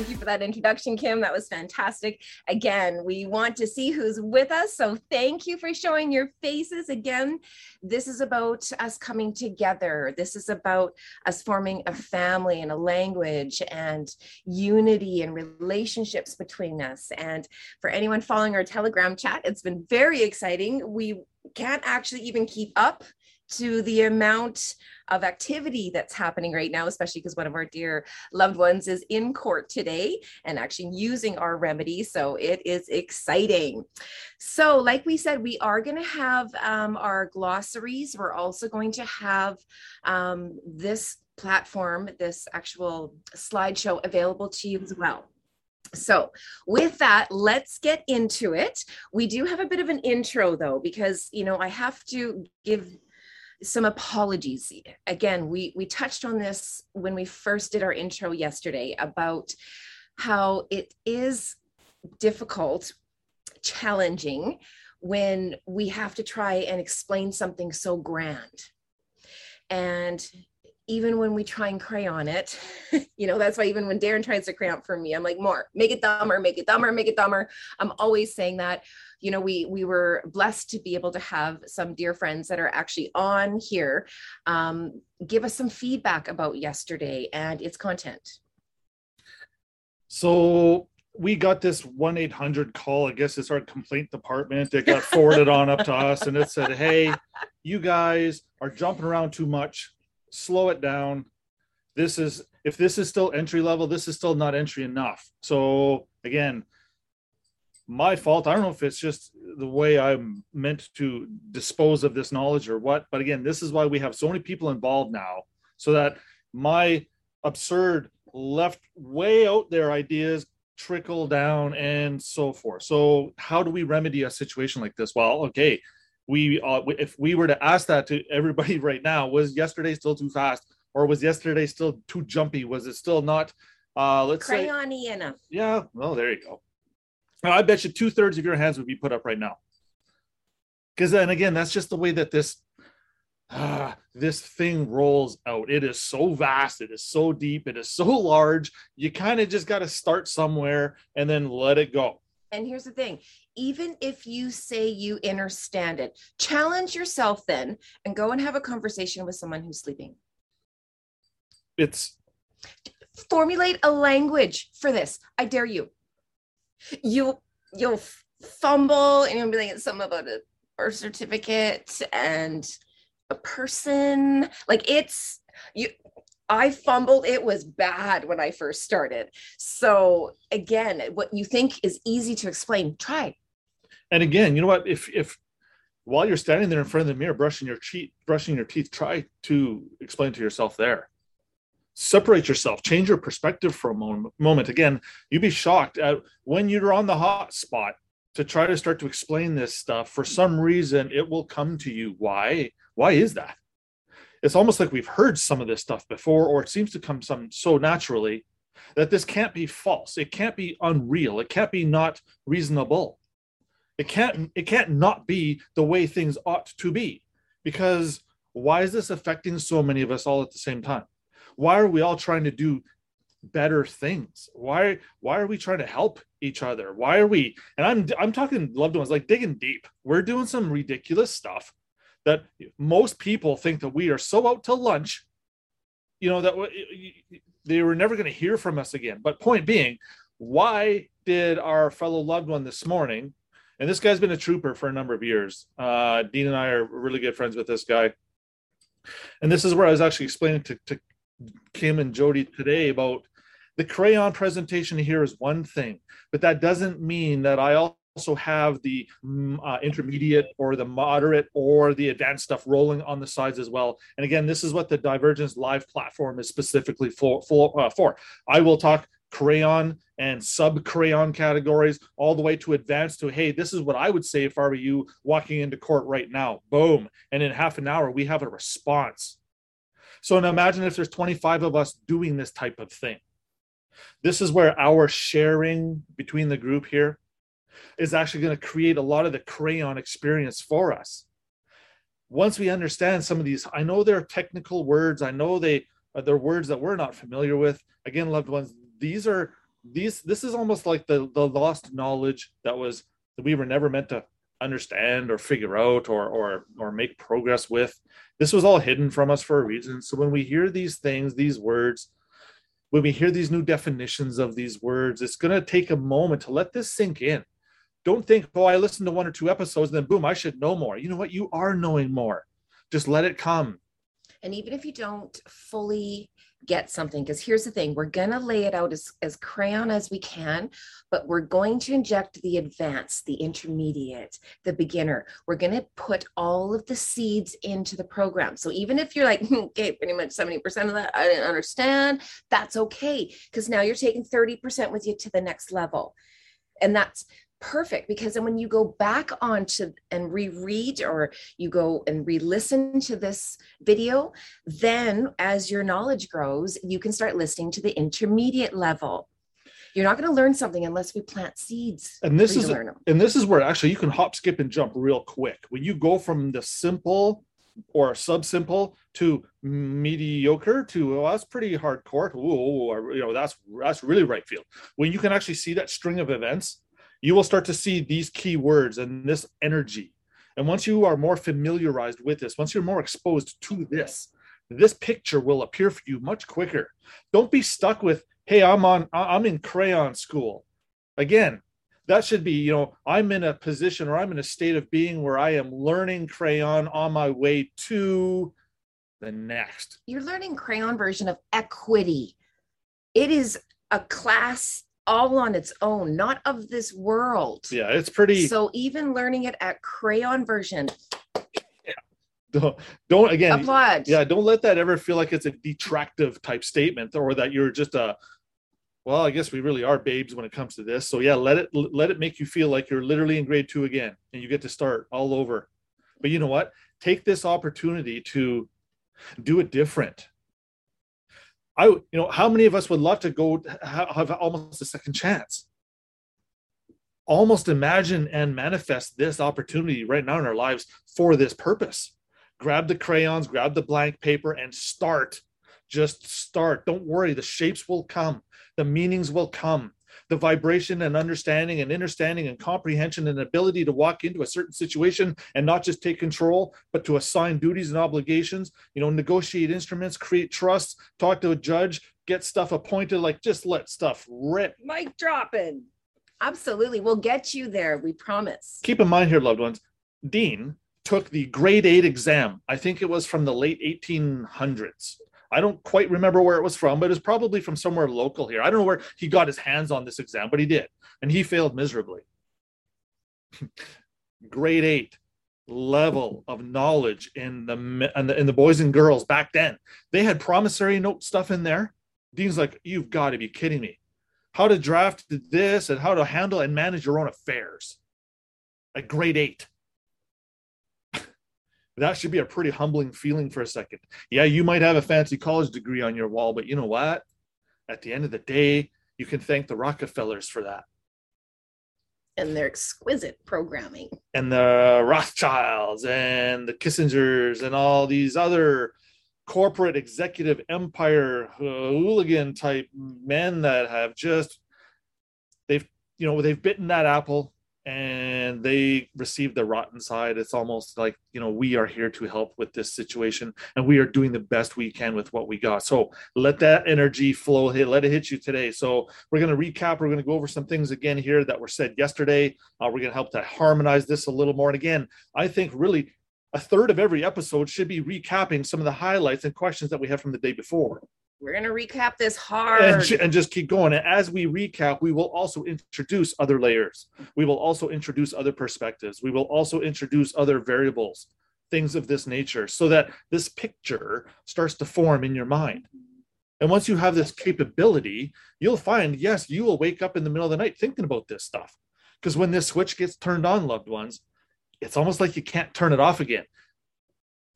Thank you for that introduction, Kim. That was fantastic. Again, we want to see who's with us. So thank you for showing your faces. Again, this is about us coming together. This is about us forming a family and a language and unity and relationships between us. And for anyone following our Telegram chat, it's been very exciting. We can't actually even keep up to the amount of activity that's happening right now, especially because one of our dear loved ones is in court today and actually using our remedy. So it is exciting. So, like we said, we are going to have um, our glossaries. We're also going to have um, this platform, this actual slideshow available to you as well. So, with that, let's get into it. We do have a bit of an intro though, because, you know, I have to give some apologies again we we touched on this when we first did our intro yesterday about how it is difficult challenging when we have to try and explain something so grand and even when we try and crayon it, you know, that's why even when Darren tries to crayon for me, I'm like, more, make it dumber, make it dumber, make it dumber. I'm always saying that. You know, we we were blessed to be able to have some dear friends that are actually on here um, give us some feedback about yesterday and its content. So we got this 1-800 call i guess it's our complaint department it got forwarded on up to us and it said hey you guys are jumping around too much slow it down. This is if this is still entry level, this is still not entry enough. So again, my fault. I don't know if it's just the way I'm meant to dispose of this knowledge or what, but again, this is why we have so many people involved now, so that my absurd left way out there ideas trickle down and so forth. So how do we remedy a situation like this? Well, okay, we uh, if we were to ask that to everybody right now was yesterday still too fast or was yesterday still too jumpy was it still not uh let's crayon say enough yeah well there you go i bet you two-thirds of your hands would be put up right now because then again that's just the way that this uh, this thing rolls out it is so vast it is so deep it is so large you kind of just got to start somewhere and then let it go and here's the thing even if you say you understand it, challenge yourself then and go and have a conversation with someone who's sleeping. It's formulate a language for this. I dare you. You'll you'll fumble and you'll be like it's something about a birth certificate and a person. Like it's you I fumbled. It was bad when I first started. So again, what you think is easy to explain, try. And again, you know what? If if while you're standing there in front of the mirror brushing your teeth, brushing your teeth, try to explain to yourself there. Separate yourself, change your perspective for a moment. Again, you'd be shocked at when you're on the hot spot to try to start to explain this stuff. For some reason, it will come to you. Why? Why is that? it's almost like we've heard some of this stuff before, or it seems to come some so naturally that this can't be false. It can't be unreal. It can't be not reasonable. It can't it can't not be the way things ought to be. Because why is this affecting so many of us all at the same time? Why are we all trying to do better things? Why why are we trying to help each other? Why are we and I'm I'm talking loved ones like digging deep. We're doing some ridiculous stuff that most people think that we are so out to lunch, you know, that they were never going to hear from us again. But point being, why did our fellow loved one this morning, and this guy's been a trooper for a number of years. Uh, Dean and I are really good friends with this guy. And this is where I was actually explaining to, to Kim and Jody today about the crayon presentation here is one thing, but that doesn't mean that I also have the mm, uh, intermediate or the moderate or the advanced stuff rolling on the sides as well. And again, this is what the Divergence Live platform is specifically for. for, uh, for. I will talk crayon and sub crayon categories all the way to advanced to hey this is what i would say if i were you walking into court right now boom and in half an hour we have a response so now imagine if there's 25 of us doing this type of thing this is where our sharing between the group here is actually going to create a lot of the crayon experience for us. Once we understand some of these, I know they're technical words. I know they uh, they're words that we're not familiar with. Again, loved ones, these are these this is almost like the the lost knowledge that was that we were never meant to understand or figure out or or or make progress with this was all hidden from us for a reason. So when we hear these things these words when we hear these new definitions of these words it's going to take a moment to let this sink in. Don't think oh i listened to one or two episodes and then boom i should know more. You know what? You are knowing more. Just let it come. And even if you don't fully get something because here's the thing we're going to lay it out as, as crayon as we can but we're going to inject the advanced the intermediate the beginner. We're going to put all of the seeds into the program. So even if you're like okay pretty much 70% of that i didn't understand that's okay because now you're taking 30% with you to the next level. And that's perfect because then when you go back on to and reread or you go and re-listen to this video then as your knowledge grows you can start listening to the intermediate level. You're not going to learn something unless we plant seeds and this is and this is where actually you can hop skip and jump real quick. When you go from the simple or sub simple to mediocre to well, that's pretty hardcore. Ooh, you know that's that's really right field. When you can actually see that string of events you will start to see these key words and this energy. And once you are more familiarized with this, once you're more exposed to this, this picture will appear for you much quicker. Don't be stuck with, hey, I'm on I'm in crayon school. Again, that should be, you know, I'm in a position or I'm in a state of being where I am learning crayon on my way to the next. You're learning crayon version of equity. It is a class all on its own, not of this world. Yeah, it's pretty. So even learning it at crayon version. Yeah. Don't, don't again applaud. Yeah, don't let that ever feel like it's a detractive type statement or that you're just a well, I guess we really are babes when it comes to this. So yeah, let it let it make you feel like you're literally in grade two again and you get to start all over. But you know what? Take this opportunity to do it different. I, you know, how many of us would love to go have almost a second chance? Almost imagine and manifest this opportunity right now in our lives for this purpose. Grab the crayons, grab the blank paper, and start. Just start. Don't worry, the shapes will come, the meanings will come the vibration and understanding and understanding and comprehension and ability to walk into a certain situation and not just take control, but to assign duties and obligations, you know, negotiate instruments, create trust, talk to a judge, get stuff appointed, like just let stuff rip. Mic dropping. Absolutely. We'll get you there. We promise. Keep in mind here, loved ones, Dean took the grade eight exam. I think it was from the late 1800s. I don't quite remember where it was from, but it's probably from somewhere local here. I don't know where he got his hands on this exam, but he did, and he failed miserably. Grade eight level of knowledge in the, in the in the boys and girls back then. They had promissory note stuff in there. Dean's like, you've got to be kidding me. How to draft this and how to handle and manage your own affairs at grade eight that should be a pretty humbling feeling for a second. Yeah, you might have a fancy college degree on your wall, but you know what? At the end of the day, you can thank the Rockefellers for that. And their exquisite programming. And the Rothschilds and the Kissingers and all these other corporate executive empire hooligan type men that have just they've you know they've bitten that apple and they receive the rotten side. It's almost like you know we are here to help with this situation and we are doing the best we can with what we got. So let that energy flow hit let it hit you today. So we're going to recap we're going to go over some things again here that were said yesterday. Uh, we're going to help to harmonize this a little more. And again i think really a third of every episode should be recapping some of the highlights and questions that we have from the day before we're going to recap this hard and, and, just keep going. And as we recap, we will also introduce other layers. We will also introduce other perspectives. We will also introduce other variables, things of this nature, so that this picture starts to form in your mind. And once you have this capability, you'll find, yes, you will wake up in the middle of the night thinking about this stuff. Because when this switch gets turned on, loved ones, it's almost like you can't turn it off again.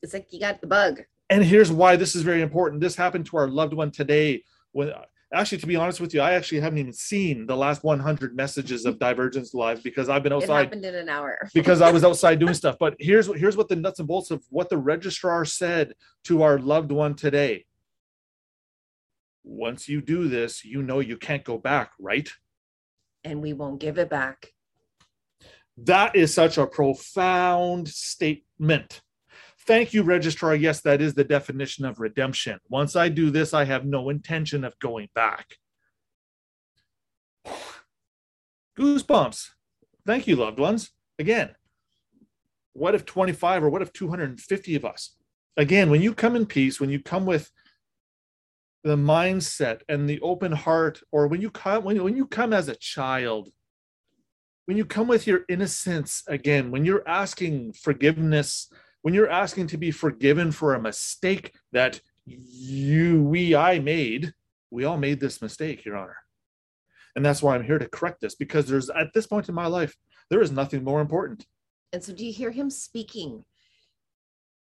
It's like you got the bug and here's why this is very important. This happened to our loved one today. When actually, to be honest with you, I actually haven't even seen the last 100 messages of Divergence Live because I've been outside. It happened in an hour. because I was outside doing stuff. But here's what here's what the nuts and bolts of what the registrar said to our loved one today. once you do this, you know you can't go back, right? And we won't give it back. That is such a profound statement. Thank you, registrar. Yes, that is the definition of redemption. Once I do this, I have no intention of going back. Goosebumps. Thank you, loved ones. Again, what if 25 or what if 250 of us? Again, when you come in peace, when you come with the mindset and the open heart, or when you come when, when you come as a child, when you come with your innocence again, when you're asking forgiveness, when you're asking to be forgiven for a mistake that you, we, I made, we all made this mistake, Your Honor. And that's why I'm here to correct this because there's at this point in my life, there is nothing more important. And so, do you hear him speaking?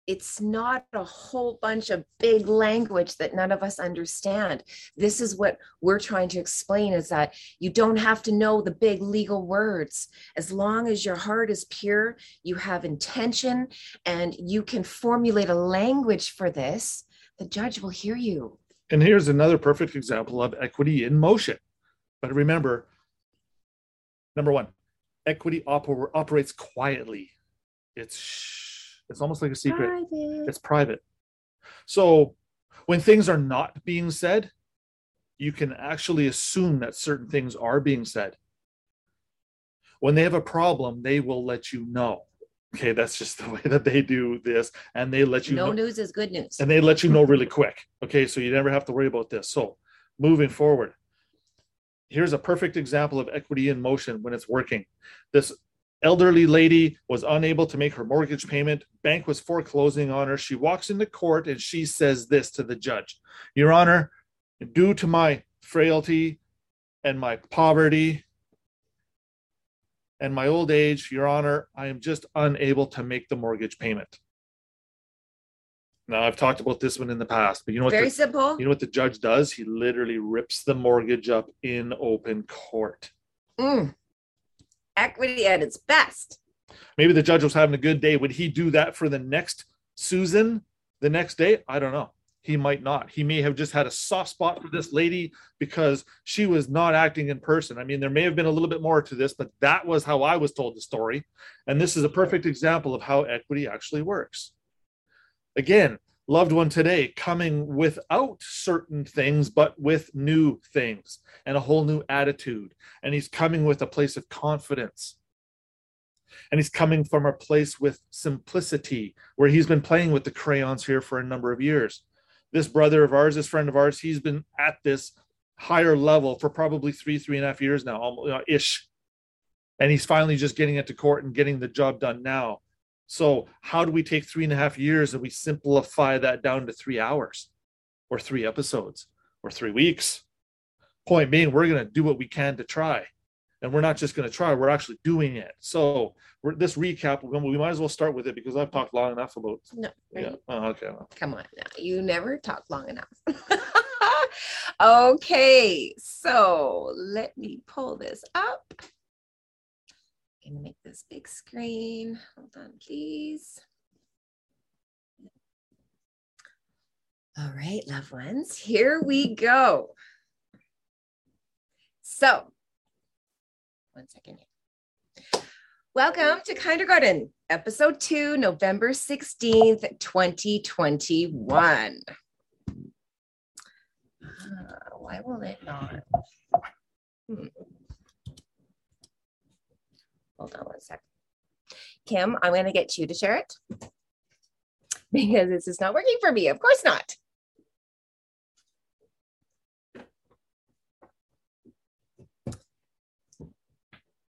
It's not a whole bunch of big language that none of us understand. This is what we're trying to explain is that you don't have to know the big legal words. As long as your heart is pure, you have intention, and you can formulate a language for this, the judge will hear you. And here's another perfect example of equity in motion. But remember, number one, equity oper- operates quietly. It's it's almost like a secret. Private. It's private. So when things are not being said, you can actually assume that certain things are being said. When they have a problem, they will let you know. Okay, that's just the way that they do this, and they let you no know news is good news. and they let you know really quick. Okay, so you never have to worry about this. So, moving forward, here's a perfect example of equity in motion when it's working. This elderly lady was unable to make her mortgage payment. Bank was foreclosing on her. She walks into court and she says this to the judge Your Honor, due to my frailty and my poverty and my old age, Your Honor, I am just unable to make the mortgage payment. Now, I've talked about this one in the past, but you know what? Very the- simple. you know what the judge does? He literally rips the mortgage up in open court. Mm. Equity at its best. Maybe the judge was having a good day. Would he do that for the next Susan the next day? I don't know. He might not. He may have just had a soft spot for this lady because she was not acting in person. I mean, there may have been a little bit more to this, but that was how I was told the story. And this is a perfect example of how equity actually works. Again, loved one today coming without certain things, but with new things and a whole new attitude. And he's coming with a place of confidence. And he's coming from a place with simplicity, where he's been playing with the crayons here for a number of years. This brother of ours, this friend of ours, he's been at this higher level for probably three, three and a half years now, almost ish. And he's finally just getting it to court and getting the job done now. So, how do we take three and a half years and we simplify that down to three hours or three episodes or three weeks? Point being, we're going to do what we can to try. And we're not just going to try, we're actually doing it. So, we're, this recap, we might as well start with it because I've talked long enough about. No, Yeah. Oh, okay. come on now. You never talk long enough. okay, so let me pull this up. Make this big screen. Hold on, please. All right, loved ones, here we go. So, one second here. Welcome to Kindergarten, episode two, November 16th, 2021. Ah, why will it not? Hmm. Hold on one sec. Kim, I'm going to get you to share it because this is not working for me. Of course not.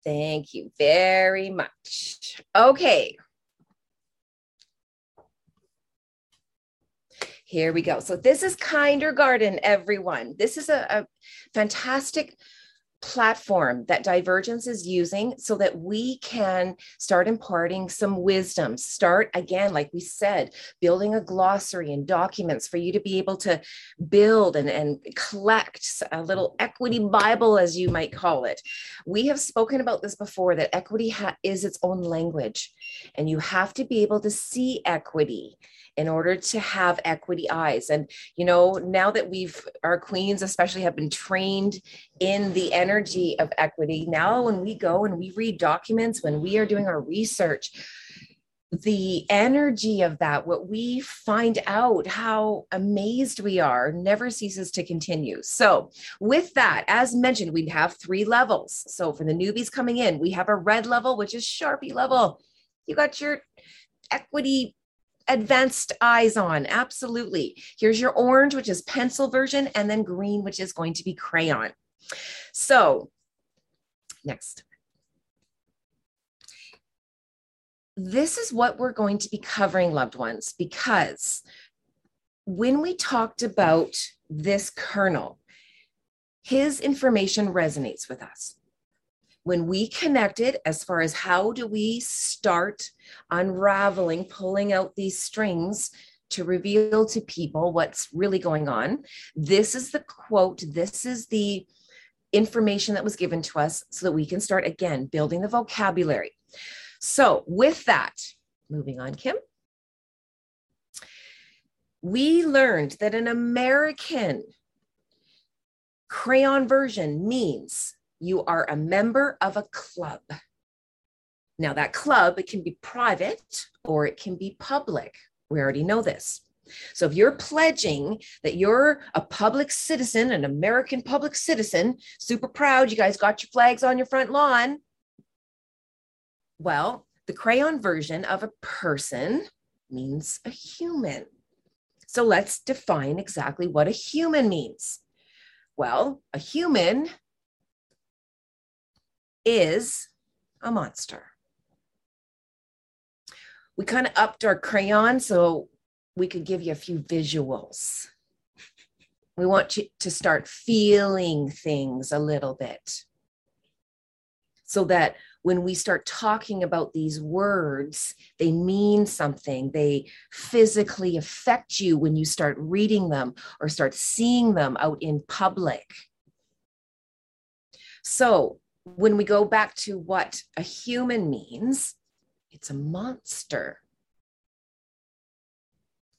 Thank you very much. Okay. Here we go. So this is Kinder Garden, everyone. This is a, a fantastic platform that Divergence is using so that we can start imparting some wisdom. Start again, like we said, building a glossary and documents for you to be able to build and, and collect a little equity Bible, as you might call it. We have spoken about this before that equity ha- is its own language, and you have to be able to see equity in order to have equity eyes. And, you know, now that we've, our queens especially have been trained in the energy of equity, now when we go and we read documents, when we are doing our research, the energy of that, what we find out, how amazed we are, never ceases to continue. So, with that, as mentioned, we have three levels. So, for the newbies coming in, we have a red level, which is Sharpie level. You got your equity advanced eyes on. Absolutely. Here's your orange, which is pencil version, and then green, which is going to be crayon. So, next. This is what we're going to be covering, loved ones, because when we talked about this colonel, his information resonates with us when we connected as far as how do we start unraveling, pulling out these strings to reveal to people what's really going on. This is the quote, this is the information that was given to us so that we can start again building the vocabulary. So, with that, moving on, Kim. We learned that an American crayon version means you are a member of a club. Now, that club, it can be private or it can be public. We already know this. So, if you're pledging that you're a public citizen, an American public citizen, super proud, you guys got your flags on your front lawn. Well, the crayon version of a person means a human. So, let's define exactly what a human means. Well, a human is a monster. We kind of upped our crayon so we could give you a few visuals. We want you to start feeling things a little bit so that when we start talking about these words, they mean something. They physically affect you when you start reading them or start seeing them out in public. So, when we go back to what a human means, it's a monster.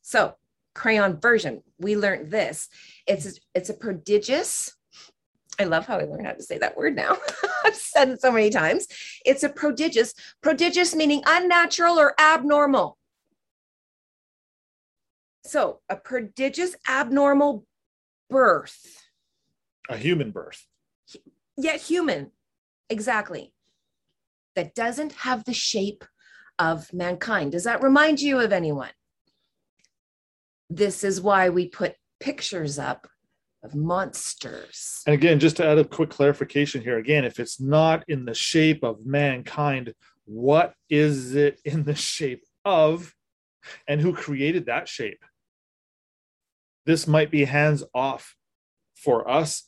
So, crayon version, we learned this. It's it's a prodigious. I love how I learned how to say that word now. I've said it so many times. It's a prodigious, prodigious meaning unnatural or abnormal. So, a prodigious abnormal birth. A human birth. Yet human. Exactly. That doesn't have the shape of mankind. Does that remind you of anyone? This is why we put pictures up of monsters. And again, just to add a quick clarification here again, if it's not in the shape of mankind, what is it in the shape of? And who created that shape? This might be hands off for us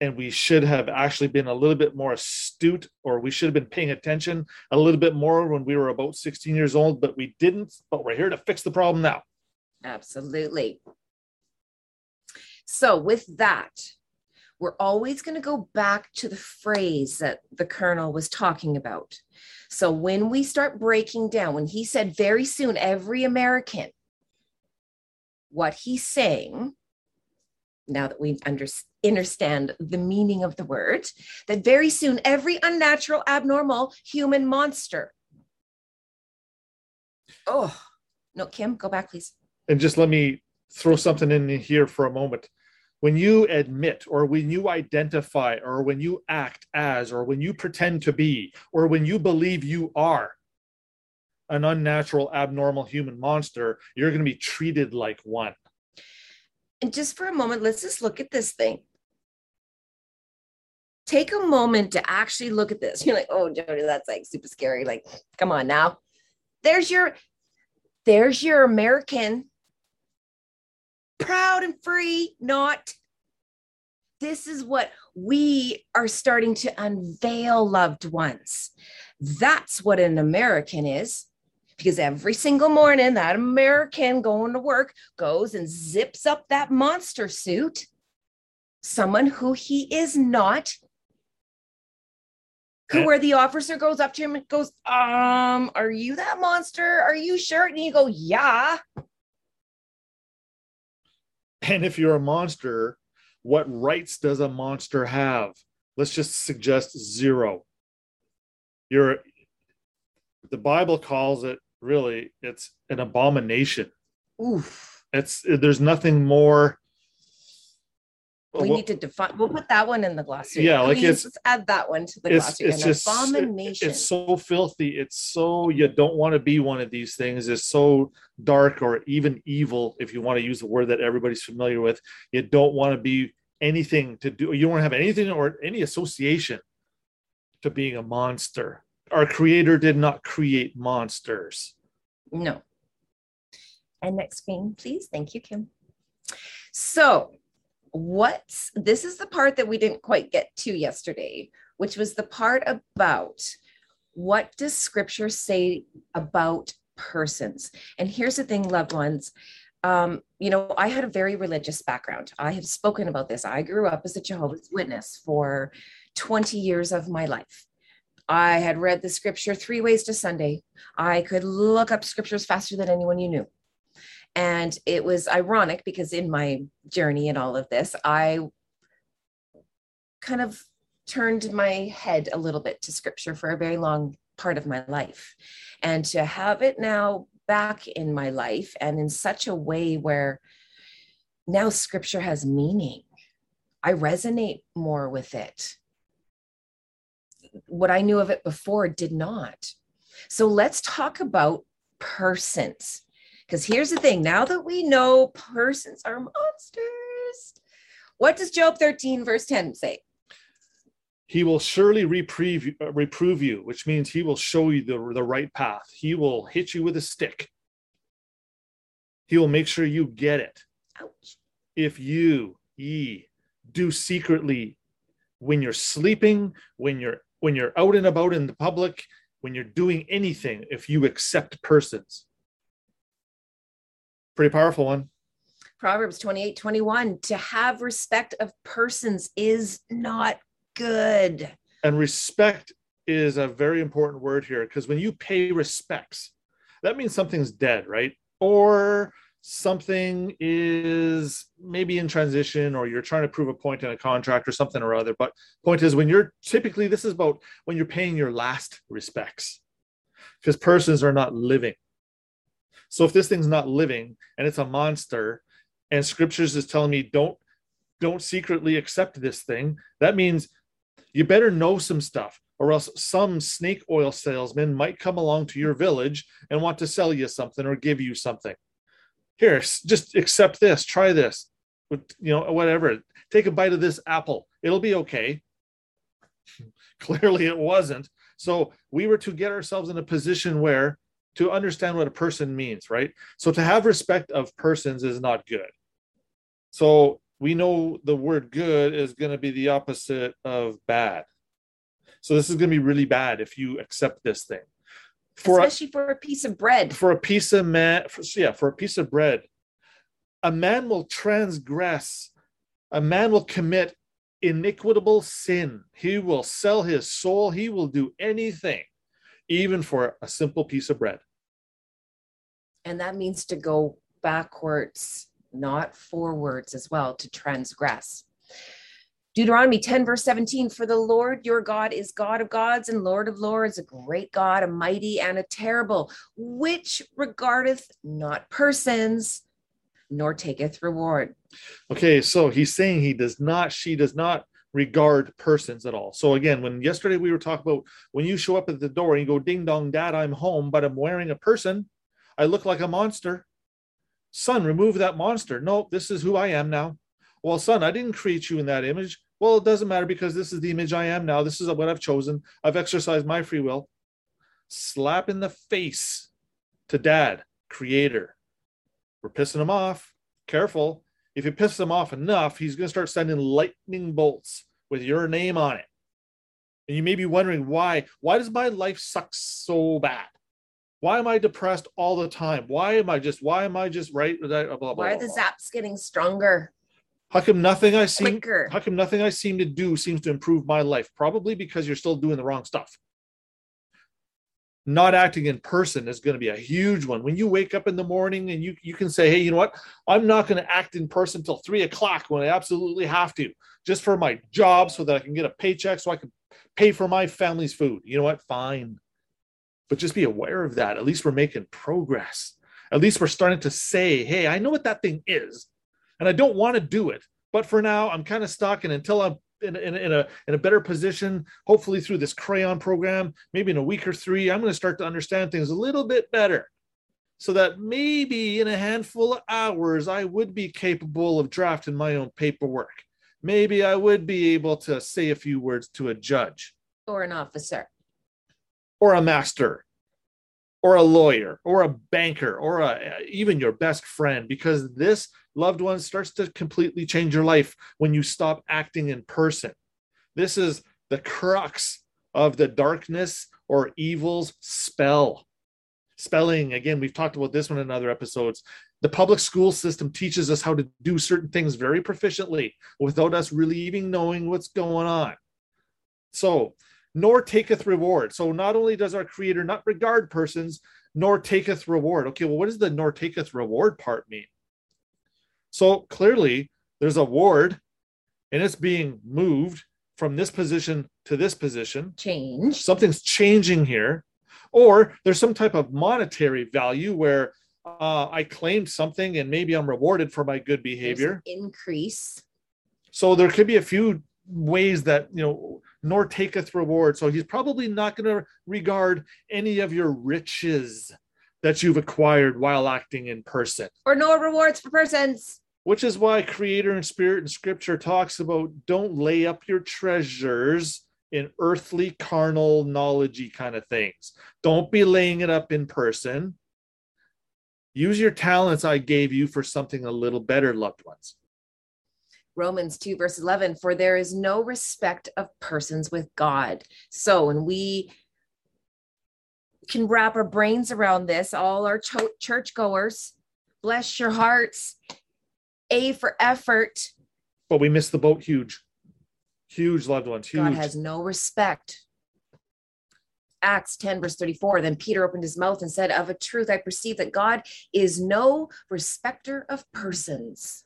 and we should have actually been a little bit more astute or we should have been paying attention a little bit more when we were about 16 years old but we didn't but we're here to fix the problem now. Absolutely. So with that we're always going to go back to the phrase that the colonel was talking about. So when we start breaking down when he said very soon every american what he's saying now that we understand the meaning of the word, that very soon every unnatural, abnormal human monster. Oh, no, Kim, go back, please. And just let me throw something in here for a moment. When you admit, or when you identify, or when you act as, or when you pretend to be, or when you believe you are an unnatural, abnormal human monster, you're going to be treated like one. And just for a moment, let's just look at this thing. Take a moment to actually look at this. You're like, oh, Jody, that's like super scary. Like, come on now. There's your, there's your American, proud and free, not. This is what we are starting to unveil, loved ones. That's what an American is because every single morning that American going to work goes and zips up that monster suit, someone who he is not. Who, where the officer goes up to him and goes, Um, are you that monster? Are you sure? And you go, Yeah. And if you're a monster, what rights does a monster have? Let's just suggest zero. You're the Bible calls it really, it's an abomination. Oof. It's there's nothing more We well, need to define. We'll put that one in the glossary. Yeah, like Please, it's- let's add that one to the it's glossary. it's An just abomination. it's so filthy it's so you don't want to be one of these things it's so dark or even evil if you want to use the word that everybody's familiar with you don't want to be anything to do you don't want to have anything or any association to being a monster our creator did not create monsters No. And next screen, please. Thank you, Kim. So, what's this is the part that we didn't quite get to yesterday, which was the part about what does scripture say about persons? And here's the thing, loved ones. Um, you know, I had a very religious background. I have spoken about this. I grew up as a Jehovah's Witness for 20 years of my life. I had read the scripture three ways to Sunday. I could look up scriptures faster than anyone you knew. And it was ironic because in my journey and all of this, I kind of turned my head a little bit to scripture for a very long part of my life. And to have it now back in my life and in such a way where now scripture has meaning, I resonate more with it what I knew of it before did not. So let's talk about persons. Because here's the thing now that we know persons are monsters, what does Job 13, verse 10 say? he will surely reprove, uh, reprove you which means he will show you the, the right path he will hit you with a stick he will make sure you get it Ouch. if you ye do secretly when you're sleeping when you're when you're out and about in the public when you're doing anything if you accept persons pretty powerful one Proverbs 28, 21. To have respect of persons is not good. and respect is a very important word here because when you pay respects that means something's dead right or something is maybe in transition or you're trying to prove a point in a contract or something or other but point is when you're typically this is about when you're paying your last respects because persons are not living so if this thing's not living and it's a monster and scriptures is telling me don't don't secretly accept this thing that means you better know some stuff or else some snake oil salesman might come along to your village and want to sell you something or give you something. Here just accept this try this you know whatever. Take a bite of this apple. It'll be okay. Clearly it wasn't. So we were to get ourselves in a position where to understand what a person means right? So to have respect of persons is not good. So we know the word good is going to be the opposite of bad. So this is going to be really bad if you accept this thing. For a, especially for a piece of bread. for a piece of man for, yeah for a piece of bread a man will transgress a man will commit iniquitable sin. He will sell his soul. He will do anything even for a simple piece of bread And that means to go backwards, not forwards as well, to transgress. Deuteronomy 10, verse 17 For the Lord your God is God of gods and Lord of lords, a great God, a mighty and a terrible, which regardeth not persons, nor taketh reward. Okay, so he's saying he does not, she does not regard persons at all. So again, when yesterday we were talking about when you show up at the door and you go, ding dong, dad, I'm home, but I'm wearing a person, I look like a monster. Son, remove that monster. No, this is who I am now. Well, son, I didn't create you in that image. Well, it doesn't matter because this is the image I am now. This is what I've chosen. I've exercised my free will. Slap in the face to dad, creator. We're pissing him off. Careful. If you piss him off enough, he's going to start sending lightning bolts with your name on it. And you may be wondering why. Why does my life suck so bad? Why am I depressed all the time? Why am I just, why am I just right? Blah, blah, blah, Why are the zaps getting stronger, How come nothing I seem quicker? how come nothing I seem to do seems to improve my life? Probably because you're still doing the wrong stuff. not acting in person is going to be a huge one. When you wake up in the morning and you, you can say, hey, you know what? I'm not going to act in person until three o'clock when I absolutely have to, just for my job so that I can get a paycheck so I can pay for my family's food. You know what? Fine. But just be aware of that. At least we're making progress. At least we're starting to say, hey, I know what that thing is, and I don't want to do it. But for now, I'm kind of stuck. And until I'm in, in, in, a in a better position hopefully through this crayon program maybe in a week or three i'm going to start to understand things a little bit better so that maybe in a handful of hours i would be capable of drafting my own paperwork maybe i would be able to say a few words to a judge or an officer or a master or a lawyer or a banker or a, even your best friend because this loved one starts to completely change your life when you stop acting in person. This is the crux of the darkness or evil's spell. Spelling, again, we've talked about this one in other episodes. The public school system teaches us how to do certain things very proficiently without us really even knowing what's going on. So, nor taketh reward. So, not only does our Creator not regard persons, nor taketh reward. Okay, well, what does the nor taketh reward part mean? So clearly, there's a ward and it's being moved from this position to this position. Change. Something's changing here. Or there's some type of monetary value where uh, I claimed something and maybe I'm rewarded for my good behavior. Increase. So there could be a few ways that, you know, nor taketh reward. So he's probably not going to regard any of your riches that you've acquired while acting in person. Or no rewards for persons which is why creator and spirit and scripture talks about don't lay up your treasures in earthly carnal knowledgey kind of things don't be laying it up in person use your talents i gave you for something a little better loved ones romans 2 verse 11 for there is no respect of persons with god so when we can wrap our brains around this all our ch- churchgoers bless your hearts a for effort. But we missed the boat huge. Huge loved ones. Huge. God has no respect. Acts 10, verse 34. Then Peter opened his mouth and said, Of a truth, I perceive that God is no respecter of persons.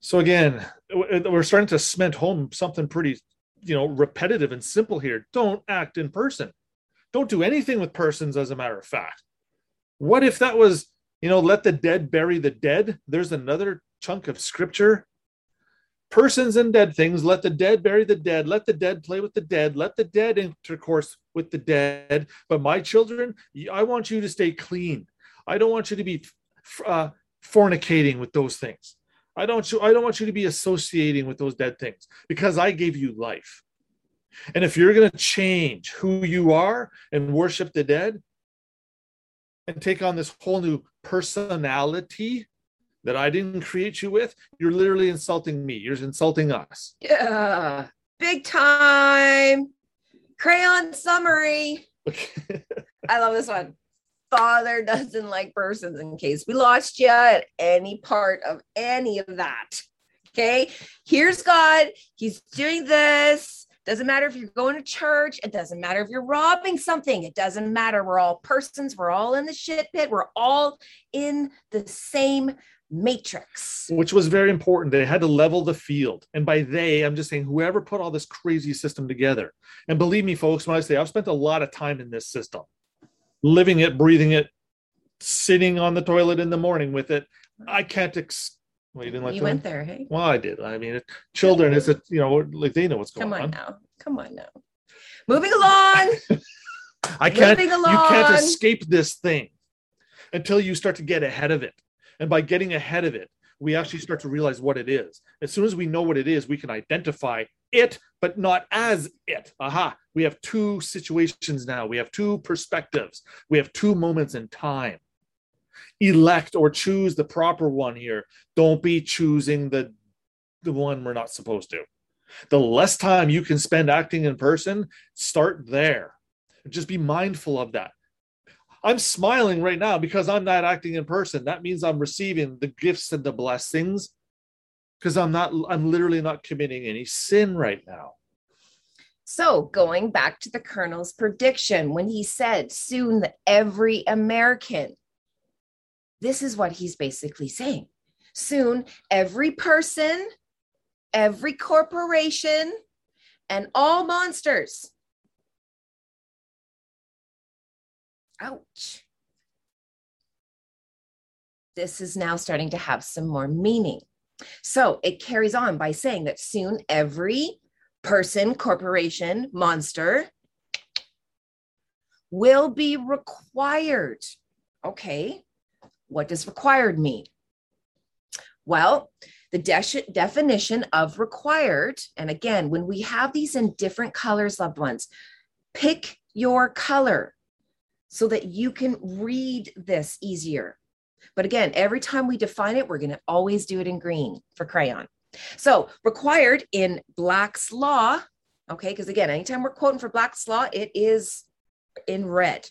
So again, we're starting to cement home something pretty, you know, repetitive and simple here. Don't act in person. Don't do anything with persons, as a matter of fact. What if that was you know, let the dead bury the dead. There's another chunk of scripture. Persons and dead things, let the dead bury the dead, let the dead play with the dead, let the dead intercourse with the dead. But my children, I want you to stay clean. I don't want you to be uh, fornicating with those things. I don't, I don't want you to be associating with those dead things because I gave you life. And if you're going to change who you are and worship the dead, and take on this whole new personality that I didn't create you with, you're literally insulting me. You're insulting us. Yeah, big time. Crayon summary. I love this one. Father doesn't like persons in case we lost you at any part of any of that. Okay, here's God. He's doing this. Doesn't matter if you're going to church. It doesn't matter if you're robbing something. It doesn't matter. We're all persons. We're all in the shit pit. We're all in the same matrix. Which was very important. They had to level the field. And by they, I'm just saying whoever put all this crazy system together. And believe me, folks, when I say I've spent a lot of time in this system, living it, breathing it, sitting on the toilet in the morning with it, I can't ex- well, you didn't like. You went there, hey? Well, I did. I mean, children is it you know like they know what's going on. Come on, now. Come on now. Moving along. I can't. You can't escape this thing until you start to get ahead of it, and by getting ahead of it, we actually start to realize what it is. As soon as we know what it is, we can identify it, but not as it. Aha. We have two situations now. We have two perspectives. We have two moments in time elect or choose the proper one here. Don't be choosing the the one we're not supposed to. The less time you can spend acting in person, start there. Just be mindful of that. I'm smiling right now because I'm not acting in person. That means I'm receiving the gifts and the blessings because I'm not I'm literally not committing any sin right now. So, going back to the colonel's prediction, when he said soon that every American, this is what he's basically saying. Soon, every person, every corporation, and all monsters. Ouch. This is now starting to have some more meaning. So it carries on by saying that soon every person, corporation, monster will be required. Okay, what does required mean? Well, the de- definition of required, and again, when we have these in different colors, loved ones, pick your color so that you can read this easier. But again, every time we define it, we're going to always do it in green for crayon. So required in Black's Law, okay, because again, anytime we're quoting for Black's Law, it is in red.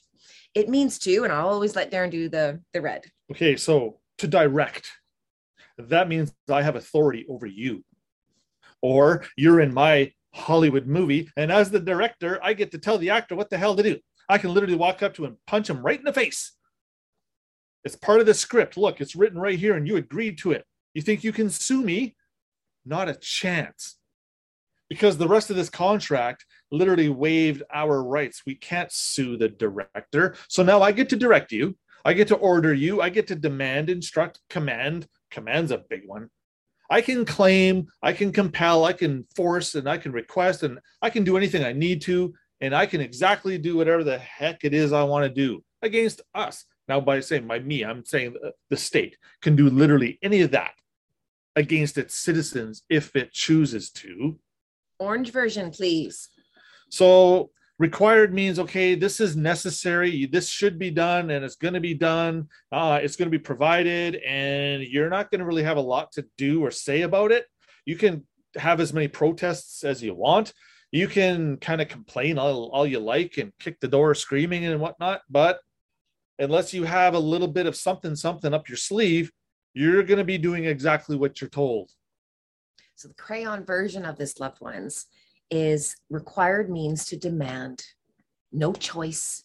It means to, and I'll always let Darren do the, the red. Okay, so to direct, that means I have authority over you. Or you're in my Hollywood movie, and as the director, I get to tell the actor what the hell to do. I can literally walk up to him, punch him right in the face. It's part of the script. Look, it's written right here, and you agreed to it. You think you can sue me? Not a chance. Because the rest of this contract literally waived our rights. We can't sue the director. So now I get to direct you. I get to order you. I get to demand, instruct, command. Command's a big one. I can claim, I can compel, I can force, and I can request, and I can do anything I need to. And I can exactly do whatever the heck it is I want to do against us. Now, by saying by me, I'm saying the state can do literally any of that against its citizens if it chooses to. Orange version, please. So required means okay this is necessary this should be done and it's going to be done uh, it's going to be provided and you're not going to really have a lot to do or say about it you can have as many protests as you want you can kind of complain all, all you like and kick the door screaming and whatnot but unless you have a little bit of something something up your sleeve you're going to be doing exactly what you're told so the crayon version of this loved ones is required means to demand, no choice,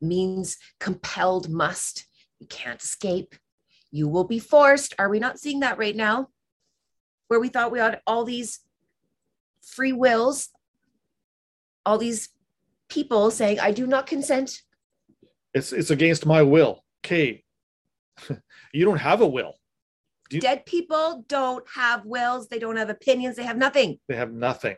means compelled must. You can't escape. You will be forced. Are we not seeing that right now? Where we thought we had all these free wills, all these people saying, I do not consent. It's it's against my will. Okay. you don't have a will. You... Dead people don't have wills. They don't have opinions. They have nothing. They have nothing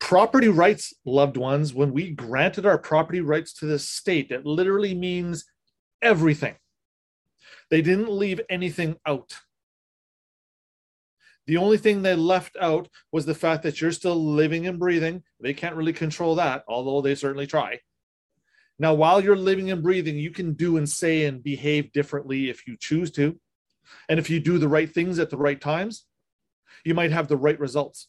property rights, loved ones, when we granted our property rights to the state, it literally means everything. They didn't leave anything out. The only thing they left out was the fact that you're still living and breathing. They can't really control that, although they certainly try. Now, while you're living and breathing, you can do and say and behave differently if you choose to. And if you do the right things at the right times, you might have the right results.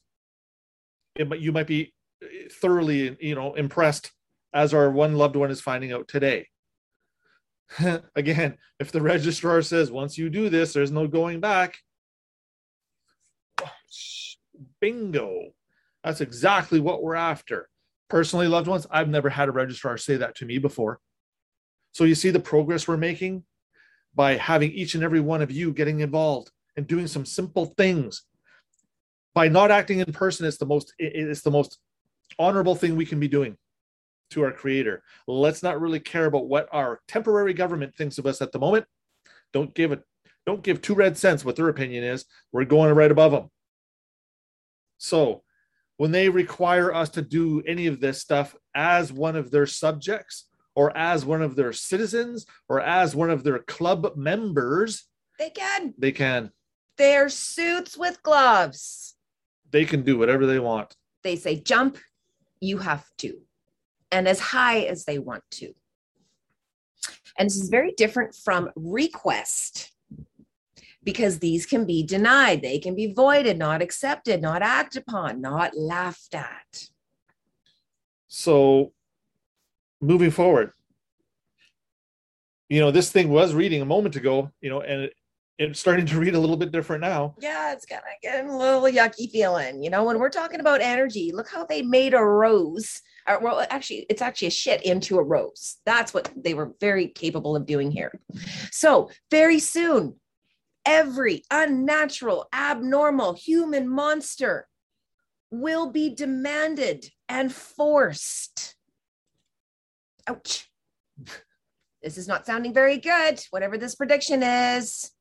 It, you might be eh, thoroughly you know impressed as our one loved one is finding out today. Again if the registrar says once you do this there's no going back oh, bingo. That's exactly what we're after personally loved ones i've never had a registrar say that to me before. So you see the progress we're making by having each and every one of you getting involved and doing some simple things. By not acting in person it's the most it's the most honorable thing we can be doing to our creator. Let's not really care about what our temporary government thinks of us at the moment. Don't give it don't give two red cents what their opinion is. We're going right above them so when they require us to do any of this stuff as one of their subjects or as one of their citizens or as one of their club members they can. they can. They're suits with gloves. They can do whatever they want. They say jump, you have to, and as high as they want to. And this is very different from request because these can be denied, they can be voided, not accepted, not acted upon, not laughed at. So, moving forward, you know, this thing was reading a moment ago, you know, and it, it's starting to read a little bit different now. Yeah, it's kind of getting a little yucky feeling. You know, when we're talking about energy, look how they made a rose. Or, well, actually, it's actually a shit into a rose. That's what they were very capable of doing here. So, very soon, every unnatural, abnormal human monster will be demanded and forced. Ouch. This is not sounding very good, whatever this prediction is.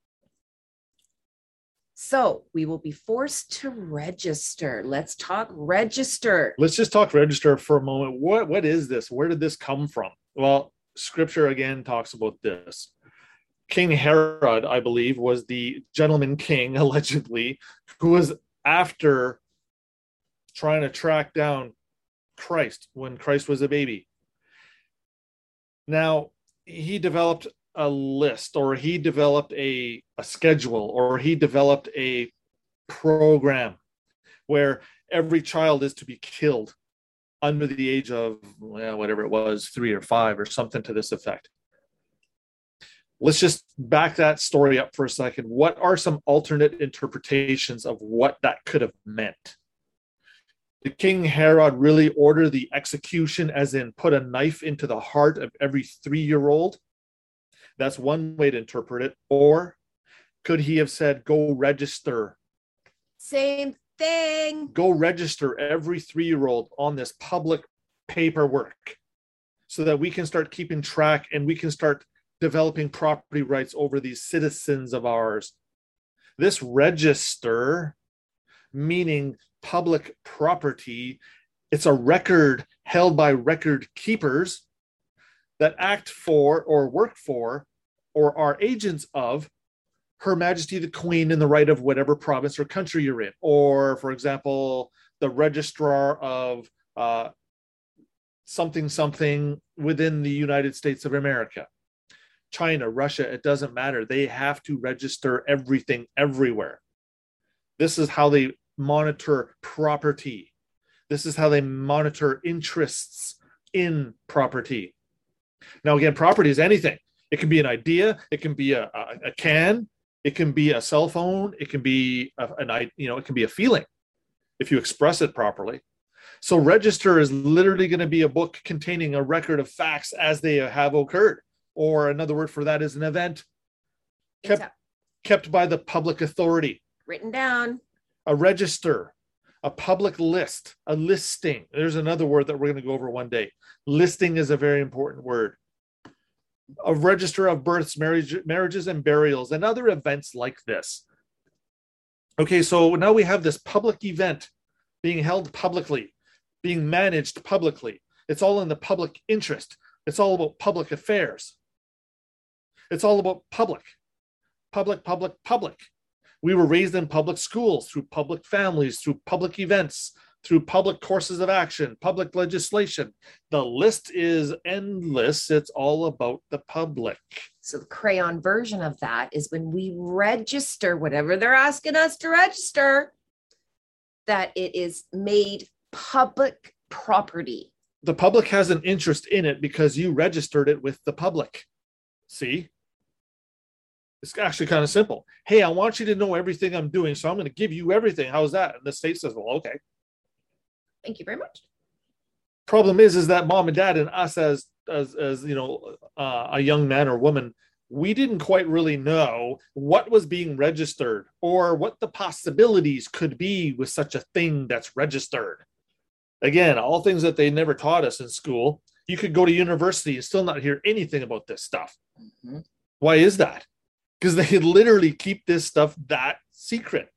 So we will be forced to register. Let's talk register. Let's just talk register for a moment. What what is this? Where did this come from? Well, scripture again talks about this. King Herod, I believe, was the gentleman king, allegedly, who was after trying to track down Christ when Christ was a baby. Now, he developed a list or he developed a, a schedule or he developed a program where every child is to be killed under the age of well, whatever it was, three or five or something to this effect. Let's just back that story up for a second. What are some alternate interpretations of what that could have meant? Did King Herod really order the execution, as in put a knife into the heart of every three year old? That's one way to interpret it. Or could he have said, go register? Same thing. Go register every three year old on this public paperwork so that we can start keeping track and we can start developing property rights over these citizens of ours. This register, meaning public property, it's a record held by record keepers that act for or work for or are agents of Her Majesty the Queen in the right of whatever province or country you're in. Or, for example, the registrar of uh, something something within the United States of America. China, Russia, it doesn't matter. They have to register everything everywhere. This is how they monitor property. This is how they monitor interests in property. Now, again, property is anything. It can be an idea. It can be a, a, a can. It can be a cell phone. It can be a, an you know it can be a feeling if you express it properly. So register is literally going to be a book containing a record of facts as they have occurred, or another word for that is an event kept kept by the public authority. Written down. A register, a public list, a listing. There's another word that we're going to go over one day. Listing is a very important word a register of births, marriage, marriages, and burials, and other events like this. Okay, so now we have this public event being held publicly, being managed publicly. It's all in the public interest. It's all about public affairs. It's all about public, public, public, public. We were raised in public schools, through public families, through public events, through public courses of action, public legislation. The list is endless. It's all about the public. So, the crayon version of that is when we register whatever they're asking us to register, that it is made public property. The public has an interest in it because you registered it with the public. See? It's actually kind of simple. Hey, I want you to know everything I'm doing, so I'm going to give you everything. How's that? And the state says, well, okay. Thank you very much. Problem is, is that mom and dad and us as as as you know uh, a young man or woman, we didn't quite really know what was being registered or what the possibilities could be with such a thing that's registered. Again, all things that they never taught us in school. You could go to university and still not hear anything about this stuff. Mm-hmm. Why is that? Because they could literally keep this stuff that secret.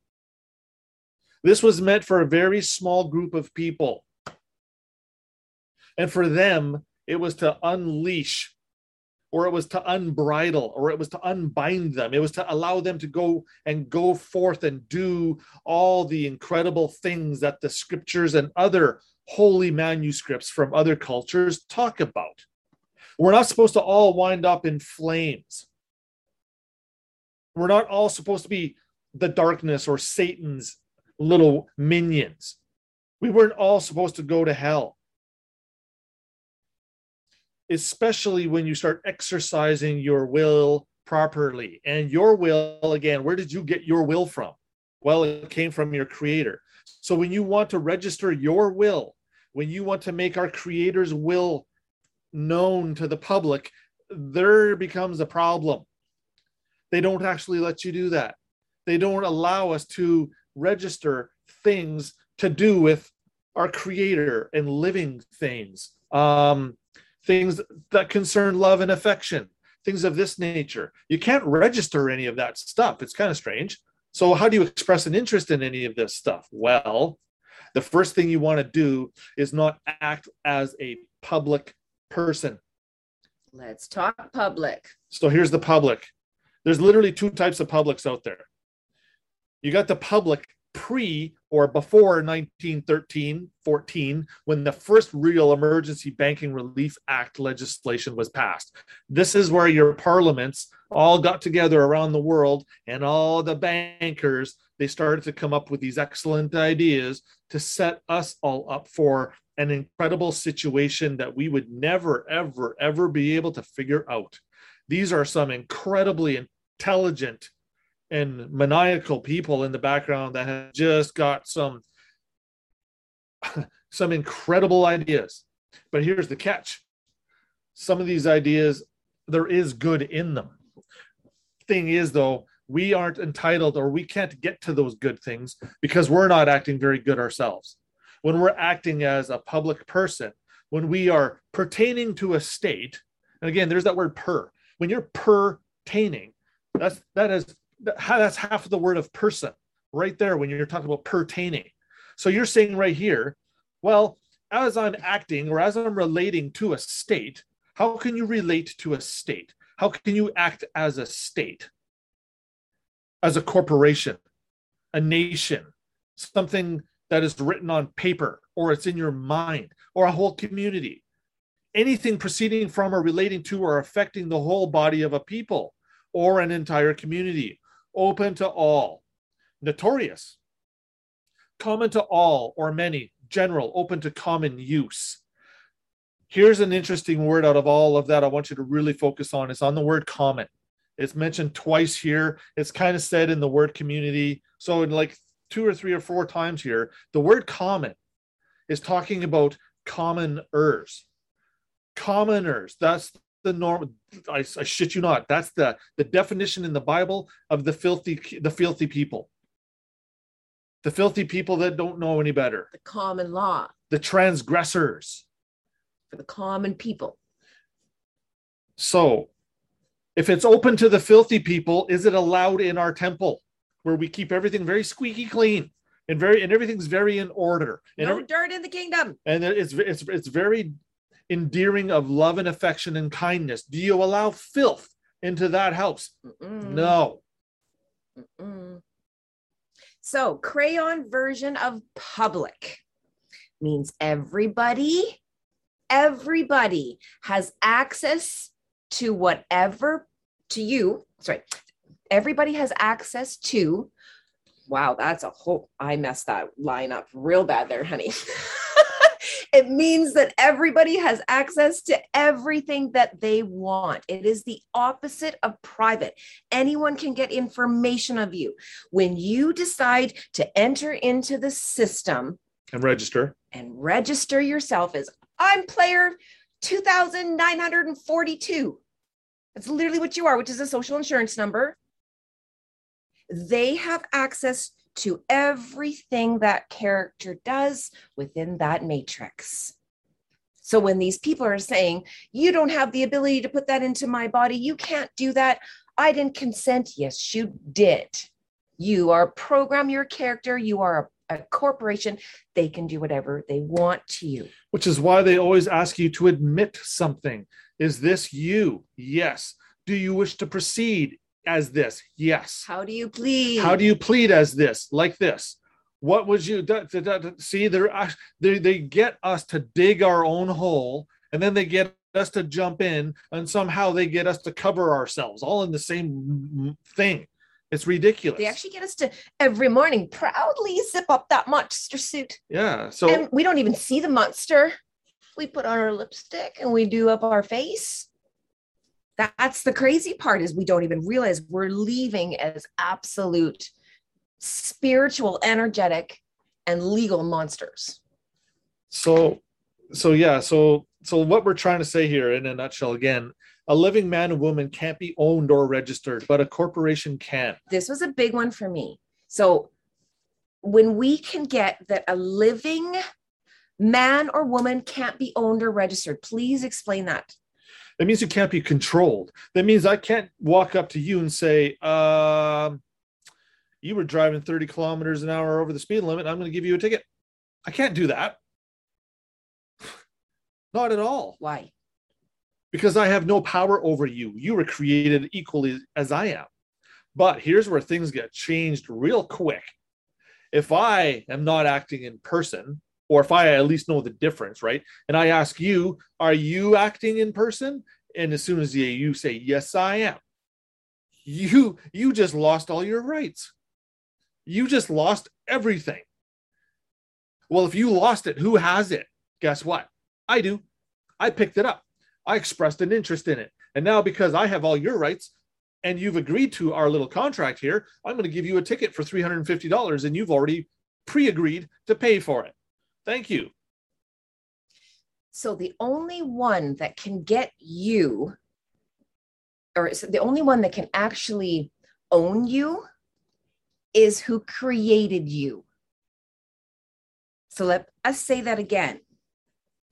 This was meant for a very small group of people. And for them, it was to unleash, or it was to unbridle, or it was to unbind them. It was to allow them to go and go forth and do all the incredible things that the scriptures and other holy manuscripts from other cultures talk about. We're not supposed to all wind up in flames. We're not all supposed to be the darkness or Satan's little minions. We weren't all supposed to go to hell. Especially when you start exercising your will properly. And your will, again, where did you get your will from? Well, it came from your creator. So when you want to register your will, when you want to make our creator's will known to the public, there becomes a problem. They don't actually let you do that. They don't allow us to register things to do with our creator and living things, um, things that concern love and affection, things of this nature. You can't register any of that stuff. It's kind of strange. So, how do you express an interest in any of this stuff? Well, the first thing you want to do is not act as a public person. Let's talk public. So, here's the public there's literally two types of publics out there. You got the public pre or before 1913 14 when the first real emergency banking relief act legislation was passed this is where your parliaments all got together around the world and all the bankers they started to come up with these excellent ideas to set us all up for an incredible situation that we would never ever ever be able to figure out these are some incredibly intelligent and maniacal people in the background that have just got some some incredible ideas. But here's the catch. Some of these ideas there is good in them. Thing is though we aren't entitled or we can't get to those good things because we're not acting very good ourselves. When we're acting as a public person when we are pertaining to a state and again there's that word per. When you're pertaining that's that is that's half of the word of person right there when you're talking about pertaining. So you're saying right here, well, as I'm acting or as I'm relating to a state, how can you relate to a state? How can you act as a state? As a corporation, a nation, something that is written on paper or it's in your mind or a whole community. Anything proceeding from or relating to or affecting the whole body of a people or an entire community open to all, notorious, common to all or many, general, open to common use. Here's an interesting word out of all of that I want you to really focus on. It's on the word common. It's mentioned twice here. It's kind of said in the word community. So, in like two or three or four times here, the word common is talking about commoners. Commoners. That's the norm. I, I shit you not. That's the the definition in the Bible of the filthy the filthy people. The filthy people that don't know any better. The common law. The transgressors. For the common people. So, if it's open to the filthy people, is it allowed in our temple where we keep everything very squeaky clean? and very and everything's very in order. And no every, dirt in the kingdom. And it's it's it's very endearing of love and affection and kindness? Do you allow filth into that house? Mm-mm. No. Mm-mm. So, crayon version of public means everybody, everybody has access to whatever to you. Sorry, everybody has access to. Wow, that's a whole. I messed that line up real bad there, honey. It means that everybody has access to everything that they want. It is the opposite of private. Anyone can get information of you. When you decide to enter into the system and register and register yourself as I'm player 2942. That's literally what you are, which is a social insurance number. They have access to everything that character does within that matrix. So when these people are saying, you don't have the ability to put that into my body, you can't do that, I didn't consent. Yes, you did. You are program your character, you are a, a corporation, they can do whatever they want to you. Which is why they always ask you to admit something. Is this you? Yes. Do you wish to proceed? As this? Yes. How do you plead? How do you plead as this? Like this? What would you da, da, da, see? They're, uh, they they get us to dig our own hole, and then they get us to jump in, and somehow they get us to cover ourselves, all in the same thing. It's ridiculous. They actually get us to every morning proudly zip up that monster suit. Yeah. So and we don't even see the monster. We put on our lipstick and we do up our face That's the crazy part is we don't even realize we're leaving as absolute spiritual, energetic, and legal monsters. So, so yeah, so so what we're trying to say here in a nutshell again, a living man and woman can't be owned or registered, but a corporation can. This was a big one for me. So when we can get that a living man or woman can't be owned or registered, please explain that. That means you can't be controlled. That means I can't walk up to you and say, um, you were driving 30 kilometers an hour over the speed limit. I'm going to give you a ticket. I can't do that. Not at all. Why? Because I have no power over you. You were created equally as I am. But here's where things get changed real quick. If I am not acting in person, or if I at least know the difference, right? And I ask you, are you acting in person? And as soon as you, say, yes, I am, you you just lost all your rights. You just lost everything. Well, if you lost it, who has it? Guess what? I do. I picked it up. I expressed an interest in it. And now, because I have all your rights and you've agreed to our little contract here, I'm going to give you a ticket for $350 and you've already pre agreed to pay for it. Thank you. So, the only one that can get you, or the only one that can actually own you, is who created you. So, let us say that again.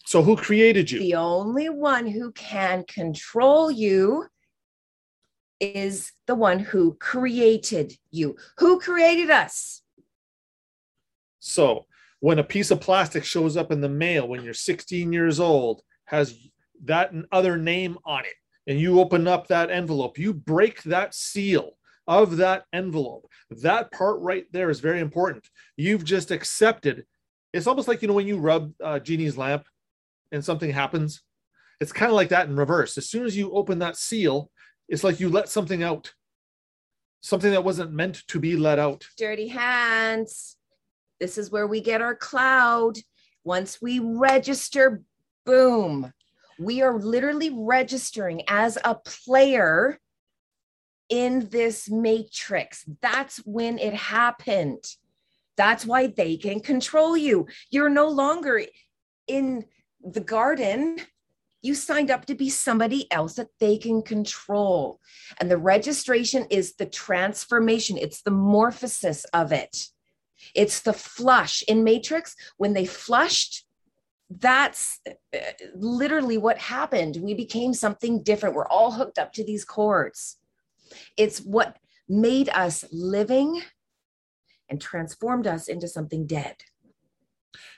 So, who created you? The only one who can control you is the one who created you. Who created us? So, when a piece of plastic shows up in the mail when you're 16 years old, has that other name on it, and you open up that envelope, you break that seal of that envelope. That part right there is very important. You've just accepted. It's almost like, you know, when you rub uh, Genie's lamp and something happens. It's kind of like that in reverse. As soon as you open that seal, it's like you let something out, something that wasn't meant to be let out. Dirty hands. This is where we get our cloud. Once we register, boom, we are literally registering as a player in this matrix. That's when it happened. That's why they can control you. You're no longer in the garden, you signed up to be somebody else that they can control. And the registration is the transformation, it's the morphosis of it. It's the flush in Matrix. When they flushed, that's uh, literally what happened. We became something different. We're all hooked up to these cords. It's what made us living and transformed us into something dead.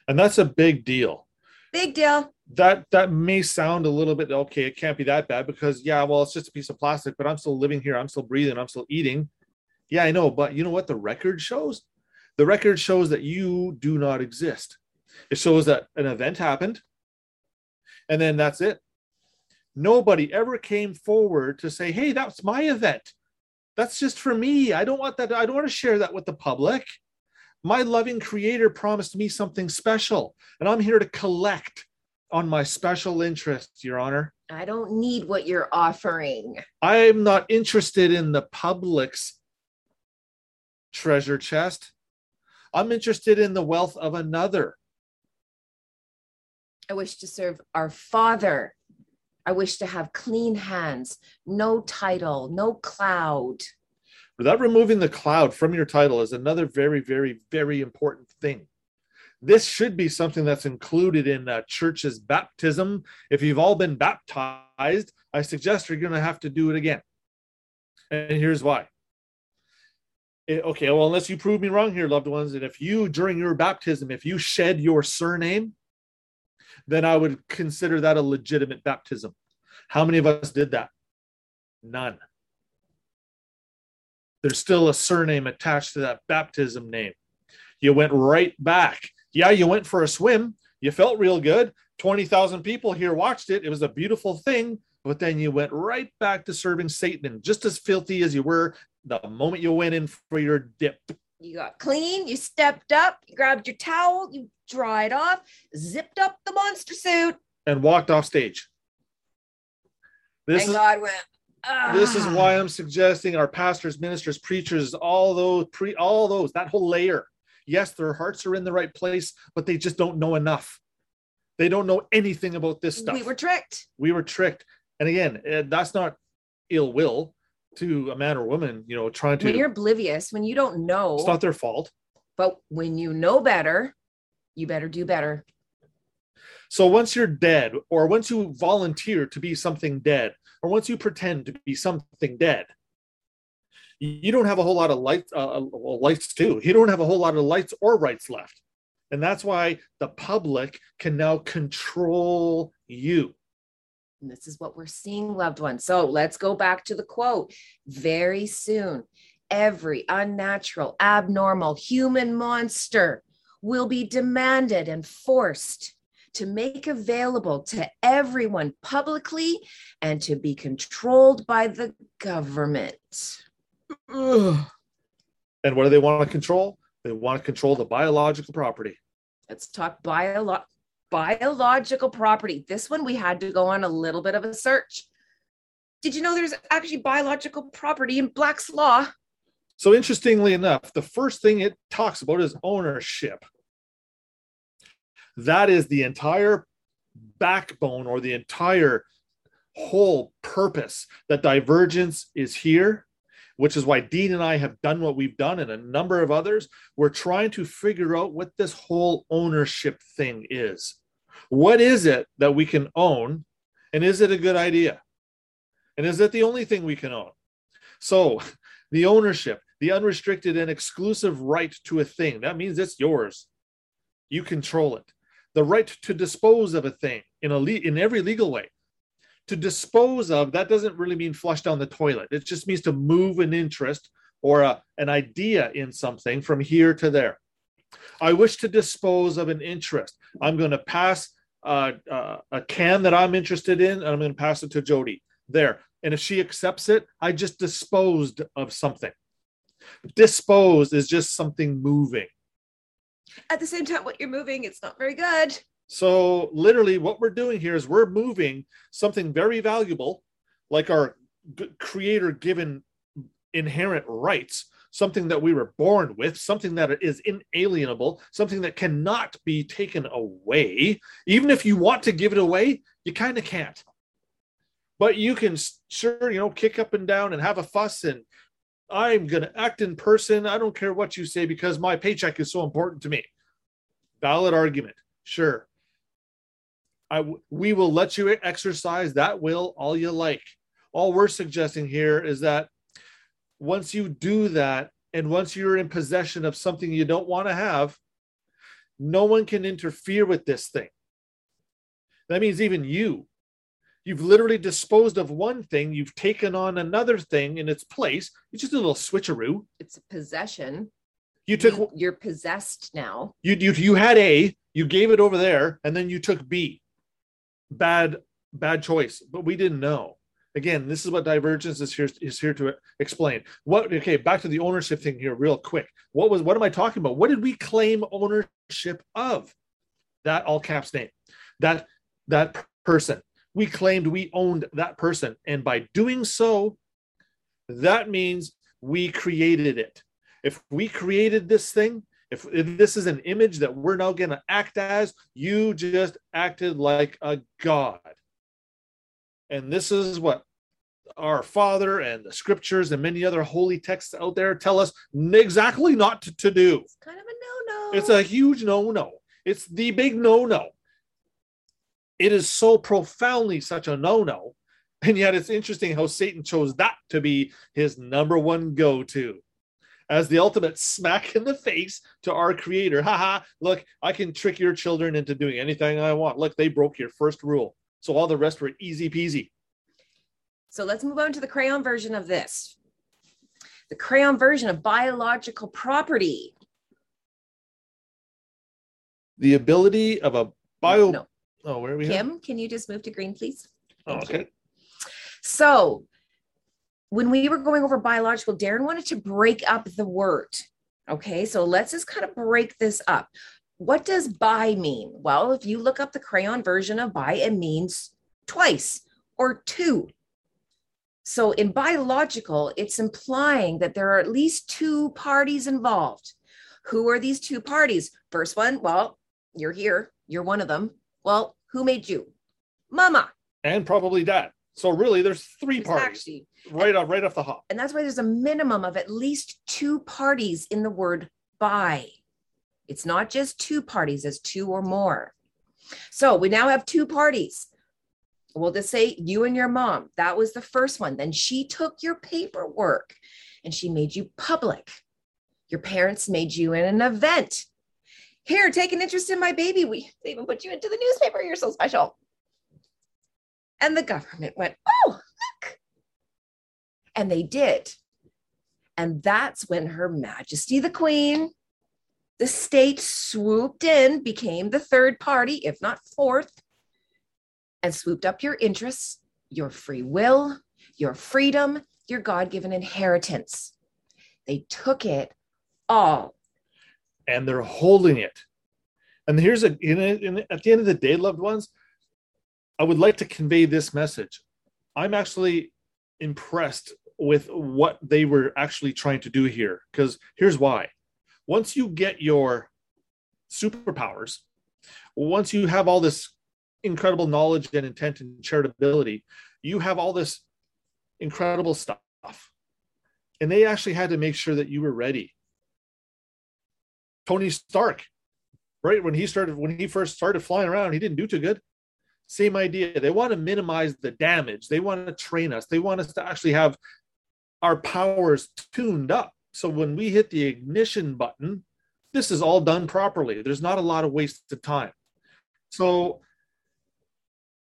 And that's a big deal Big deal. That that may sound a little bit okay. It can't be that bad because yeah, well, it's just a piece of plastic, but I'm still living here. I'm still breathing. I'm still eating. Yeah, I know, but you know what the record shows? The record shows that you do not exist. It shows that an event happened, and then that's it. Nobody ever came forward to say, "Hey, that's my event. That's just for me. I don't want that. I don't want to share that with the public." My loving creator promised me something special, and I'm here to collect on my special interests, Your Honor. I don't need what you're offering. I'm not interested in the public's treasure chest. I'm interested in the wealth of another. I wish to serve our Father. I wish to have clean hands, no title, no cloud. Without removing the cloud from your title is another very, very, very important thing. This should be something that's included in a church's baptism. If you've all been baptized, I suggest you're going to have to do it again. And here's why. It, okay, well, unless you prove me wrong here, loved ones, and if you, during your baptism, if you shed your surname, then I would consider that a legitimate baptism. How many of us did that? None there's still a surname attached to that baptism name. You went right back. Yeah, you went for a swim. You felt real good. 20,000 people here watched it. It was a beautiful thing. But then you went right back to serving Satan, just as filthy as you were the moment you went in for your dip. You got clean, you stepped up, you grabbed your towel, you dried off, zipped up the monster suit, and walked off stage. This and is, God went, This is Ah. why I'm suggesting our pastors, ministers, preachers, all those pre all those, that whole layer. Yes, their hearts are in the right place, but they just don't know enough. They don't know anything about this stuff. we were tricked. we were tricked. And again, eh, that's not ill will to a man or woman, you know, trying to. When you're oblivious, when you don't know, it's not their fault. but when you know better, you better do better. So once you're dead, or once you volunteer to be something dead, or once you pretend to be something dead, you don't have a whole lot of lights, uh, well, lights too. You don't have a whole lot of lights or rights left. And that's why the public can now control you. And this is what we're seeing, loved ones. So let's go back to the quote. Very soon, every unnatural, abnormal human monster will be demanded and forced to make available to everyone publicly and to be controlled by the government. And what do they want to control? They want to control the biological property. Let's talk biolo- biological property. This one we had to go on a little bit of a search. Did you know there's actually biological property in Black's Law? So interestingly enough, the first thing it talks about is ownership. That is the entire backbone or the entire whole purpose that divergence is here, which is why Dean and I have done what we've done and a number of others. We're trying to figure out what this whole ownership thing is. What is it that we can own? And is it a good idea? And is it the only thing we can own? So, the ownership, the unrestricted and exclusive right to a thing, that means it's yours. You control it. The right to dispose of a thing in a le- in every legal way. To dispose of that doesn't really mean flush down the toilet. It just means to move an interest or a, an idea in something from here to there. I wish to dispose of an interest. I'm going to pass uh, uh, a can that I'm interested in, and I'm going to pass it to Jody. There. And if she accepts it, I just disposed of something. Disposed is just something moving. At the same time, what you're moving, it's not very good. So, literally, what we're doing here is we're moving something very valuable, like our creator given inherent rights, something that we were born with, something that is inalienable, something that cannot be taken away. Even if you want to give it away, you kind of can't. But you can sure, you know, kick up and down and have a fuss and I'm going to act in person. I don't care what you say because my paycheck is so important to me. Valid argument. Sure. I we will let you exercise that will all you like. All we're suggesting here is that once you do that and once you're in possession of something you don't want to have, no one can interfere with this thing. That means even you. You've literally disposed of one thing, you've taken on another thing in its place. It's just a little switcheroo. It's a possession. You took You, you're possessed now. you you you had A, you gave it over there, and then you took B. Bad bad choice, but we didn't know. Again, this is what divergence is here is here to explain. What okay, back to the ownership thing here, real quick. What was what am I talking about? What did we claim ownership of? That all caps name. That that person. We claimed we owned that person, and by doing so, that means we created it. If we created this thing, if, if this is an image that we're now going to act as, you just acted like a god. And this is what our Father and the scriptures and many other holy texts out there tell us exactly not to, to do. It's kind of a no no. It's a huge no no. It's the big no no. It is so profoundly such a no no. And yet it's interesting how Satan chose that to be his number one go to as the ultimate smack in the face to our creator. Haha, look, I can trick your children into doing anything I want. Look, they broke your first rule. So all the rest were easy peasy. So let's move on to the crayon version of this. The crayon version of biological property. The ability of a bio. No. Oh, where are we? at? Kim, can you just move to green, please? Oh, okay. So when we were going over biological, Darren wanted to break up the word. Okay, so let's just kind of break this up. What does bi mean? Well, if you look up the crayon version of bi, it means twice or two. So in biological, it's implying that there are at least two parties involved. Who are these two parties? First one, well, you're here, you're one of them. Well, who made you? Mama. And probably dad. So really there's three parties Actually, right off right off the hop. and that's why there's a minimum of at least two parties in the word by. It's not just two parties, it's two or more. So we now have two parties. We'll just say you and your mom. That was the first one. Then she took your paperwork and she made you public. Your parents made you in an event. Here, take an interest in my baby. We even put you into the newspaper. You're so special. And the government went, oh, look. And they did. And that's when Her Majesty the Queen, the state swooped in, became the third party, if not fourth, and swooped up your interests, your free will, your freedom, your God given inheritance. They took it all. and they're holding it. And here's a in, in, at the end of the day, loved ones, I would like to convey this message. I'm actually impressed with what they were actually trying to do here. Because here's why. Once you get your superpowers, once you have all this incredible knowledge and intent and charitability, you have all this incredible stuff. And they actually had to make sure that you were ready. Tony Stark, right? When he started, when he first started flying around, he didn't do too good. Same idea. They want to minimize the damage. They want to train us. They want us to actually have our powers tuned up. So when we hit the ignition button, this is all done properly. There's not a lot of wasted time. So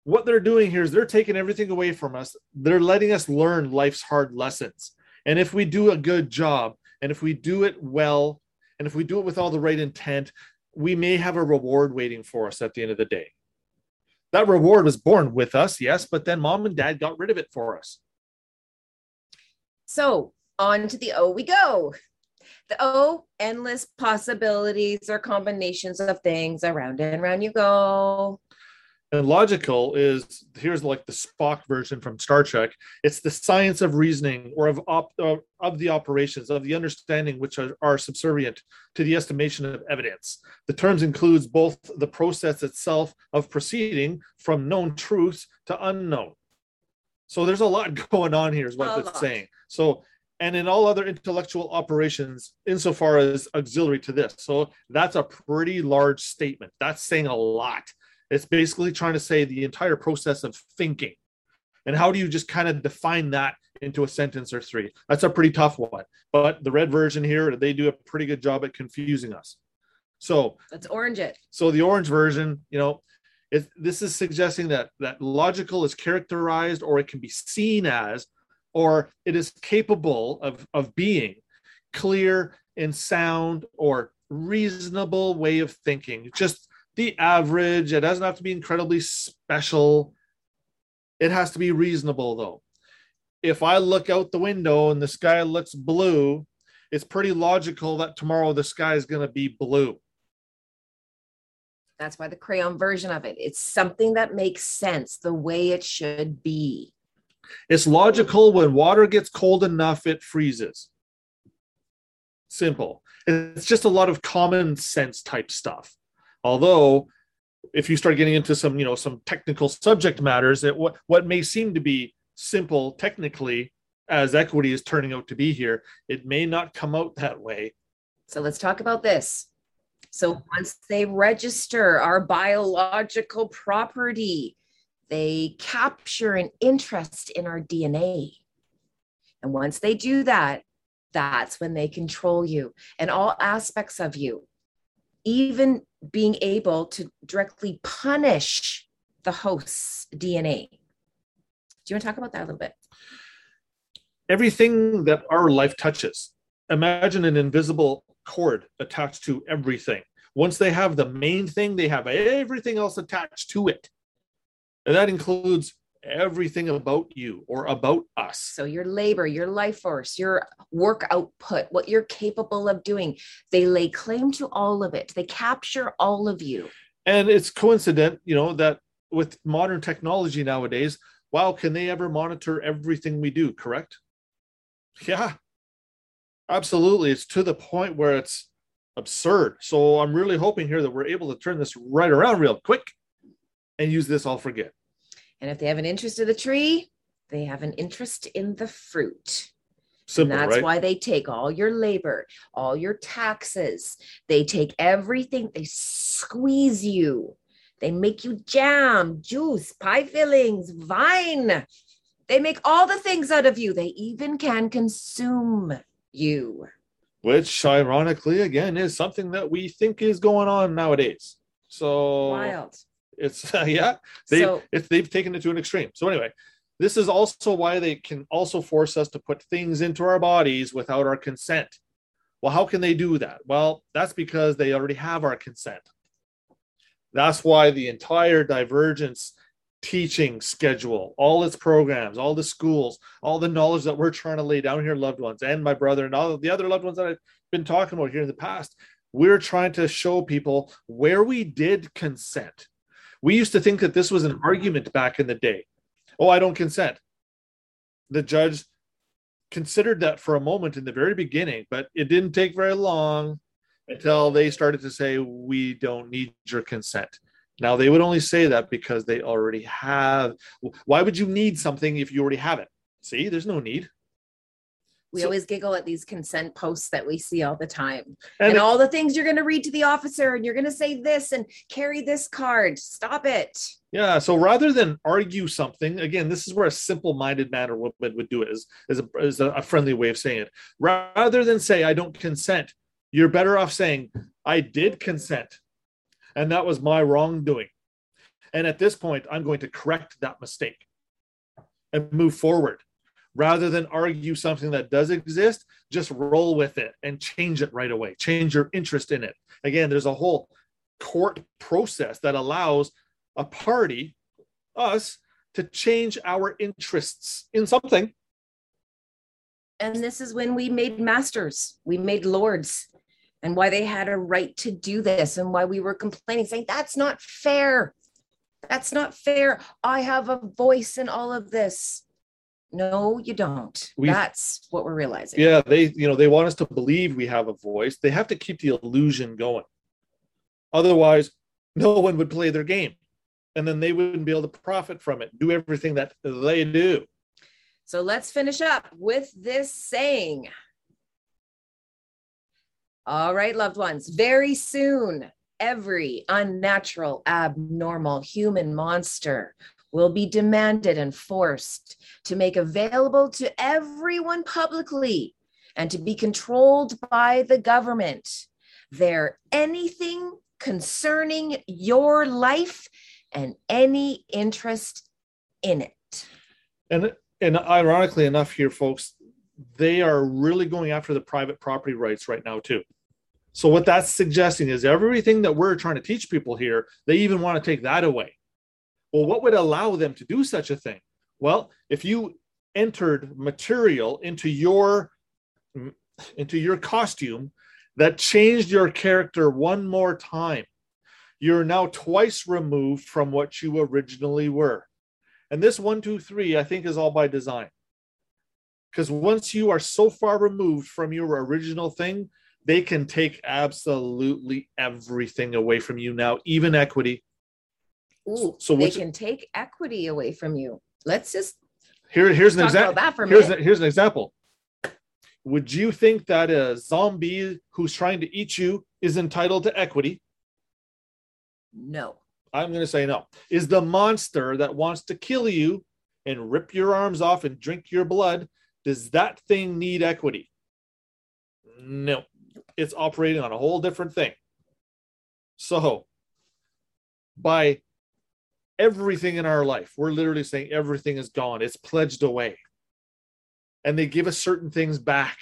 what they're doing here is they're taking everything away from us. They're letting us learn life's hard lessons. And if we do a good job, and if we do it well, and if we do it with all the right intent, we may have a reward waiting for us at the end of the day. That reward was born with us, yes, but then mom and dad got rid of it for us. So on to the O we go. The O, endless possibilities or combinations of things. Around and around you go. And logical is here's like the Spock version from Star Trek. It's the science of reasoning or of op, of, of the operations of the understanding which are, are subservient to the estimation of evidence. The terms includes both the process itself of proceeding from known truths to unknown. So there's a lot going on here, is what it's saying. So and in all other intellectual operations, insofar as auxiliary to this. So that's a pretty large statement. That's saying a lot. It's basically trying to say the entire process of thinking. And how do you just kind of define that into a sentence or three? That's a pretty tough one. But the red version here, they do a pretty good job at confusing us. So Let's orange it. so the orange version, you know, it, this is suggesting that that logical is characterized or it can be seen as, or it is capable of, of being clear and sound or reasonable way of thinking. Just the average. It doesn't have to be incredibly special. It has to be reasonable though. If I look out the window and the sky looks blue, it's pretty logical that tomorrow the sky is going to be blue. That's why the crayon version of it. It's something that makes sense the way it should be. It's logical when water gets cold enough, it freezes. Simple. It's just a lot of common sense type stuff. Although, if you start getting into some, you know, some technical subject matters, that what what may seem to be simple technically, as equity is turning out to be here, it may not come out that way. So let's talk about this. So once they register our biological property, they capture an interest in our DNA. And once they do that, that's when they control you and all aspects of you, even being able to directly punish the host's DNA. Do you want to talk about that a little bit? Everything that our life touches, imagine an invisible cord attached to everything. Once they have the main thing, they have everything else attached to it. And that includes everything about you or about us. So your labor, your life force, your work output, what you're capable of doing, they lay claim to all of it. They capture all of you. And it's coincident, you know, that with modern technology nowadays, wow, can they ever monitor everything we do? Correct? Yeah, absolutely. It's to the point where it's absurd. So I'm really hoping here that we're able to turn this right around real quick and use this all for good. And if they have an interest in the tree, they have an interest in the fruit. Simple, and that's right? why they take all your labor, all your taxes. They take everything, they squeeze you. They make you jam, juice, pie fillings, vine. They make all the things out of you. They even can consume you. Which, ironically, again, is something that we think is going on nowadays. So Wild. It's yeah, they So- they've taken it to an extreme. So anyway, this is also why they can also force us to put things into our bodies without our consent. Well, how can they do that? Well, that's because they already have our consent. That's why the entire divergence teaching schedule, all its programs, all the schools, all the knowledge that we're trying to lay down here, loved ones, and my brother, and all the other loved ones that I've been talking about here in the past, we're trying to show people where we did consent. We used to think that this was an mm-hmm. argument back in the day. Oh, I don't consent. The judge considered that for a moment in the very beginning, but it didn't take very long until they started to say, We don't need your consent. Now, they would only say that because they already have. Why would you need something if you already have it? See, there's no need. We always giggle at these consent posts that we see all the time. And, And, all the things you're going to read to the officer, and you're going to say this and carry this card. Stop it. yeah, so rather than argue something, again, this is where a simple minded man or woman would do it, is, is, a, is a friendly way of saying it. Rather than say, I don't consent, you're better off saying, I did consent. And that was my wrongdoing. And at this point, I'm going to correct that mistake and move forward. Rather than argue something that does exist, just roll with it and change it right away. Change your interest in it. Again, there's a whole court process that allows a party, us, to change our interests in something. And this is when we made masters, we made lords, and why they had a right to do this, and why we were complaining, saying, That's not fair. That's not fair. I have a voice in all of this. No, you don't. We've- That's what we're realizing. Yeah, they, you know, they want us to believe we have a voice. They have to keep the illusion going. Otherwise, no one would play their game. And then they wouldn't be able to profit from it, do everything that they do. So let's finish up with this saying. All right, loved ones, very soon, every unnatural, abnormal human monster will be demanded and forced to make available to everyone publicly and to be controlled by the government. They're anything concerning your life and any interest in it. And and ironically enough, here, folks, they are really going after the private property rights right now too. So what that's suggesting is everything that we're trying to teach people here, they even want to take that away. Well, what would allow them to do such a thing? Well, if you entered material into your into your costume that changed your character one more time, you're now twice removed from what you originally were. And this one, two, three, I think is all by design. Because once you are so far removed from your original thing, they can take absolutely everything away from you now, even equity. Ooh, So they can take equity away from you. Let's just Here, here's an example. that for Here's, here's an example. Would you think that a zombie who's trying to eat you is entitled to equity? no. I'm going to say no. Is the monster that wants to kill you and rip your arms off and drink your blood, does that thing need equity? No. It's operating on a whole different thing. So, by everything in our life, we're literally saying everything is gone, it's pledged away. And they give us certain things back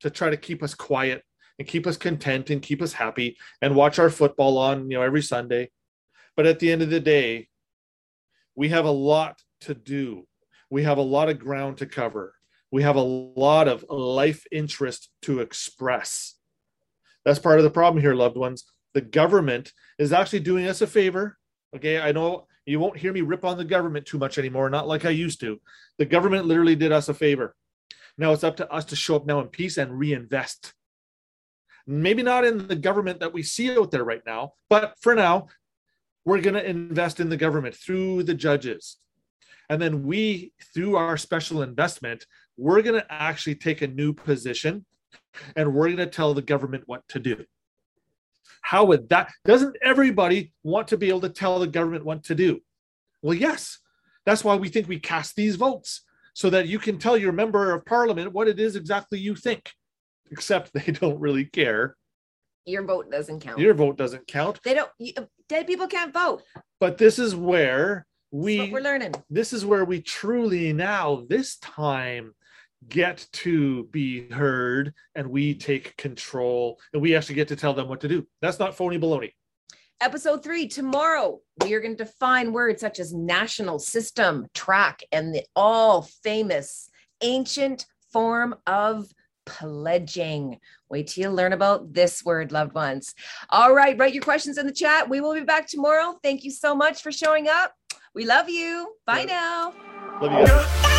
to try to keep us quiet and keep us content and keep us happy and watch our football on, you know, every Sunday. But at the end of the day, we have a lot to do. We have a lot of ground to cover. We have a lot of life interest to express. That's part of the problem here, loved ones. The government is actually doing us a favor. Okay, I know You won't hear me rip on the government too much anymore, not like I used to. The government literally did us a favor. Now it's up to us to show up now in peace and reinvest. Maybe not in the government that we see out there right now, but for now, we're going to invest in the government through the judges. And then we, through our special investment, we're going to actually take a new position and we're going to tell the government what to do. How would that? Doesn't everybody want to be able to tell the government what to do? Well, yes. That's why we think we cast these votes so that you can tell your member of parliament what it is exactly you think, except they don't really care. Your vote doesn't count. Your vote doesn't count. They don't, you, dead people can't vote. But this is where we, we're learning. this is where we truly now, this time, get to be heard and we take control and we actually get to tell them what to do. That's not phony baloney. Episode three, tomorrow, we are going to define words such as national system, track, and the all famous ancient form of pledging. Wait till you learn about this word, loved ones. All right, write your questions in the chat. We will be back tomorrow. Thank you so much for showing up. We love you. Bye Yeah. now. Love you guys.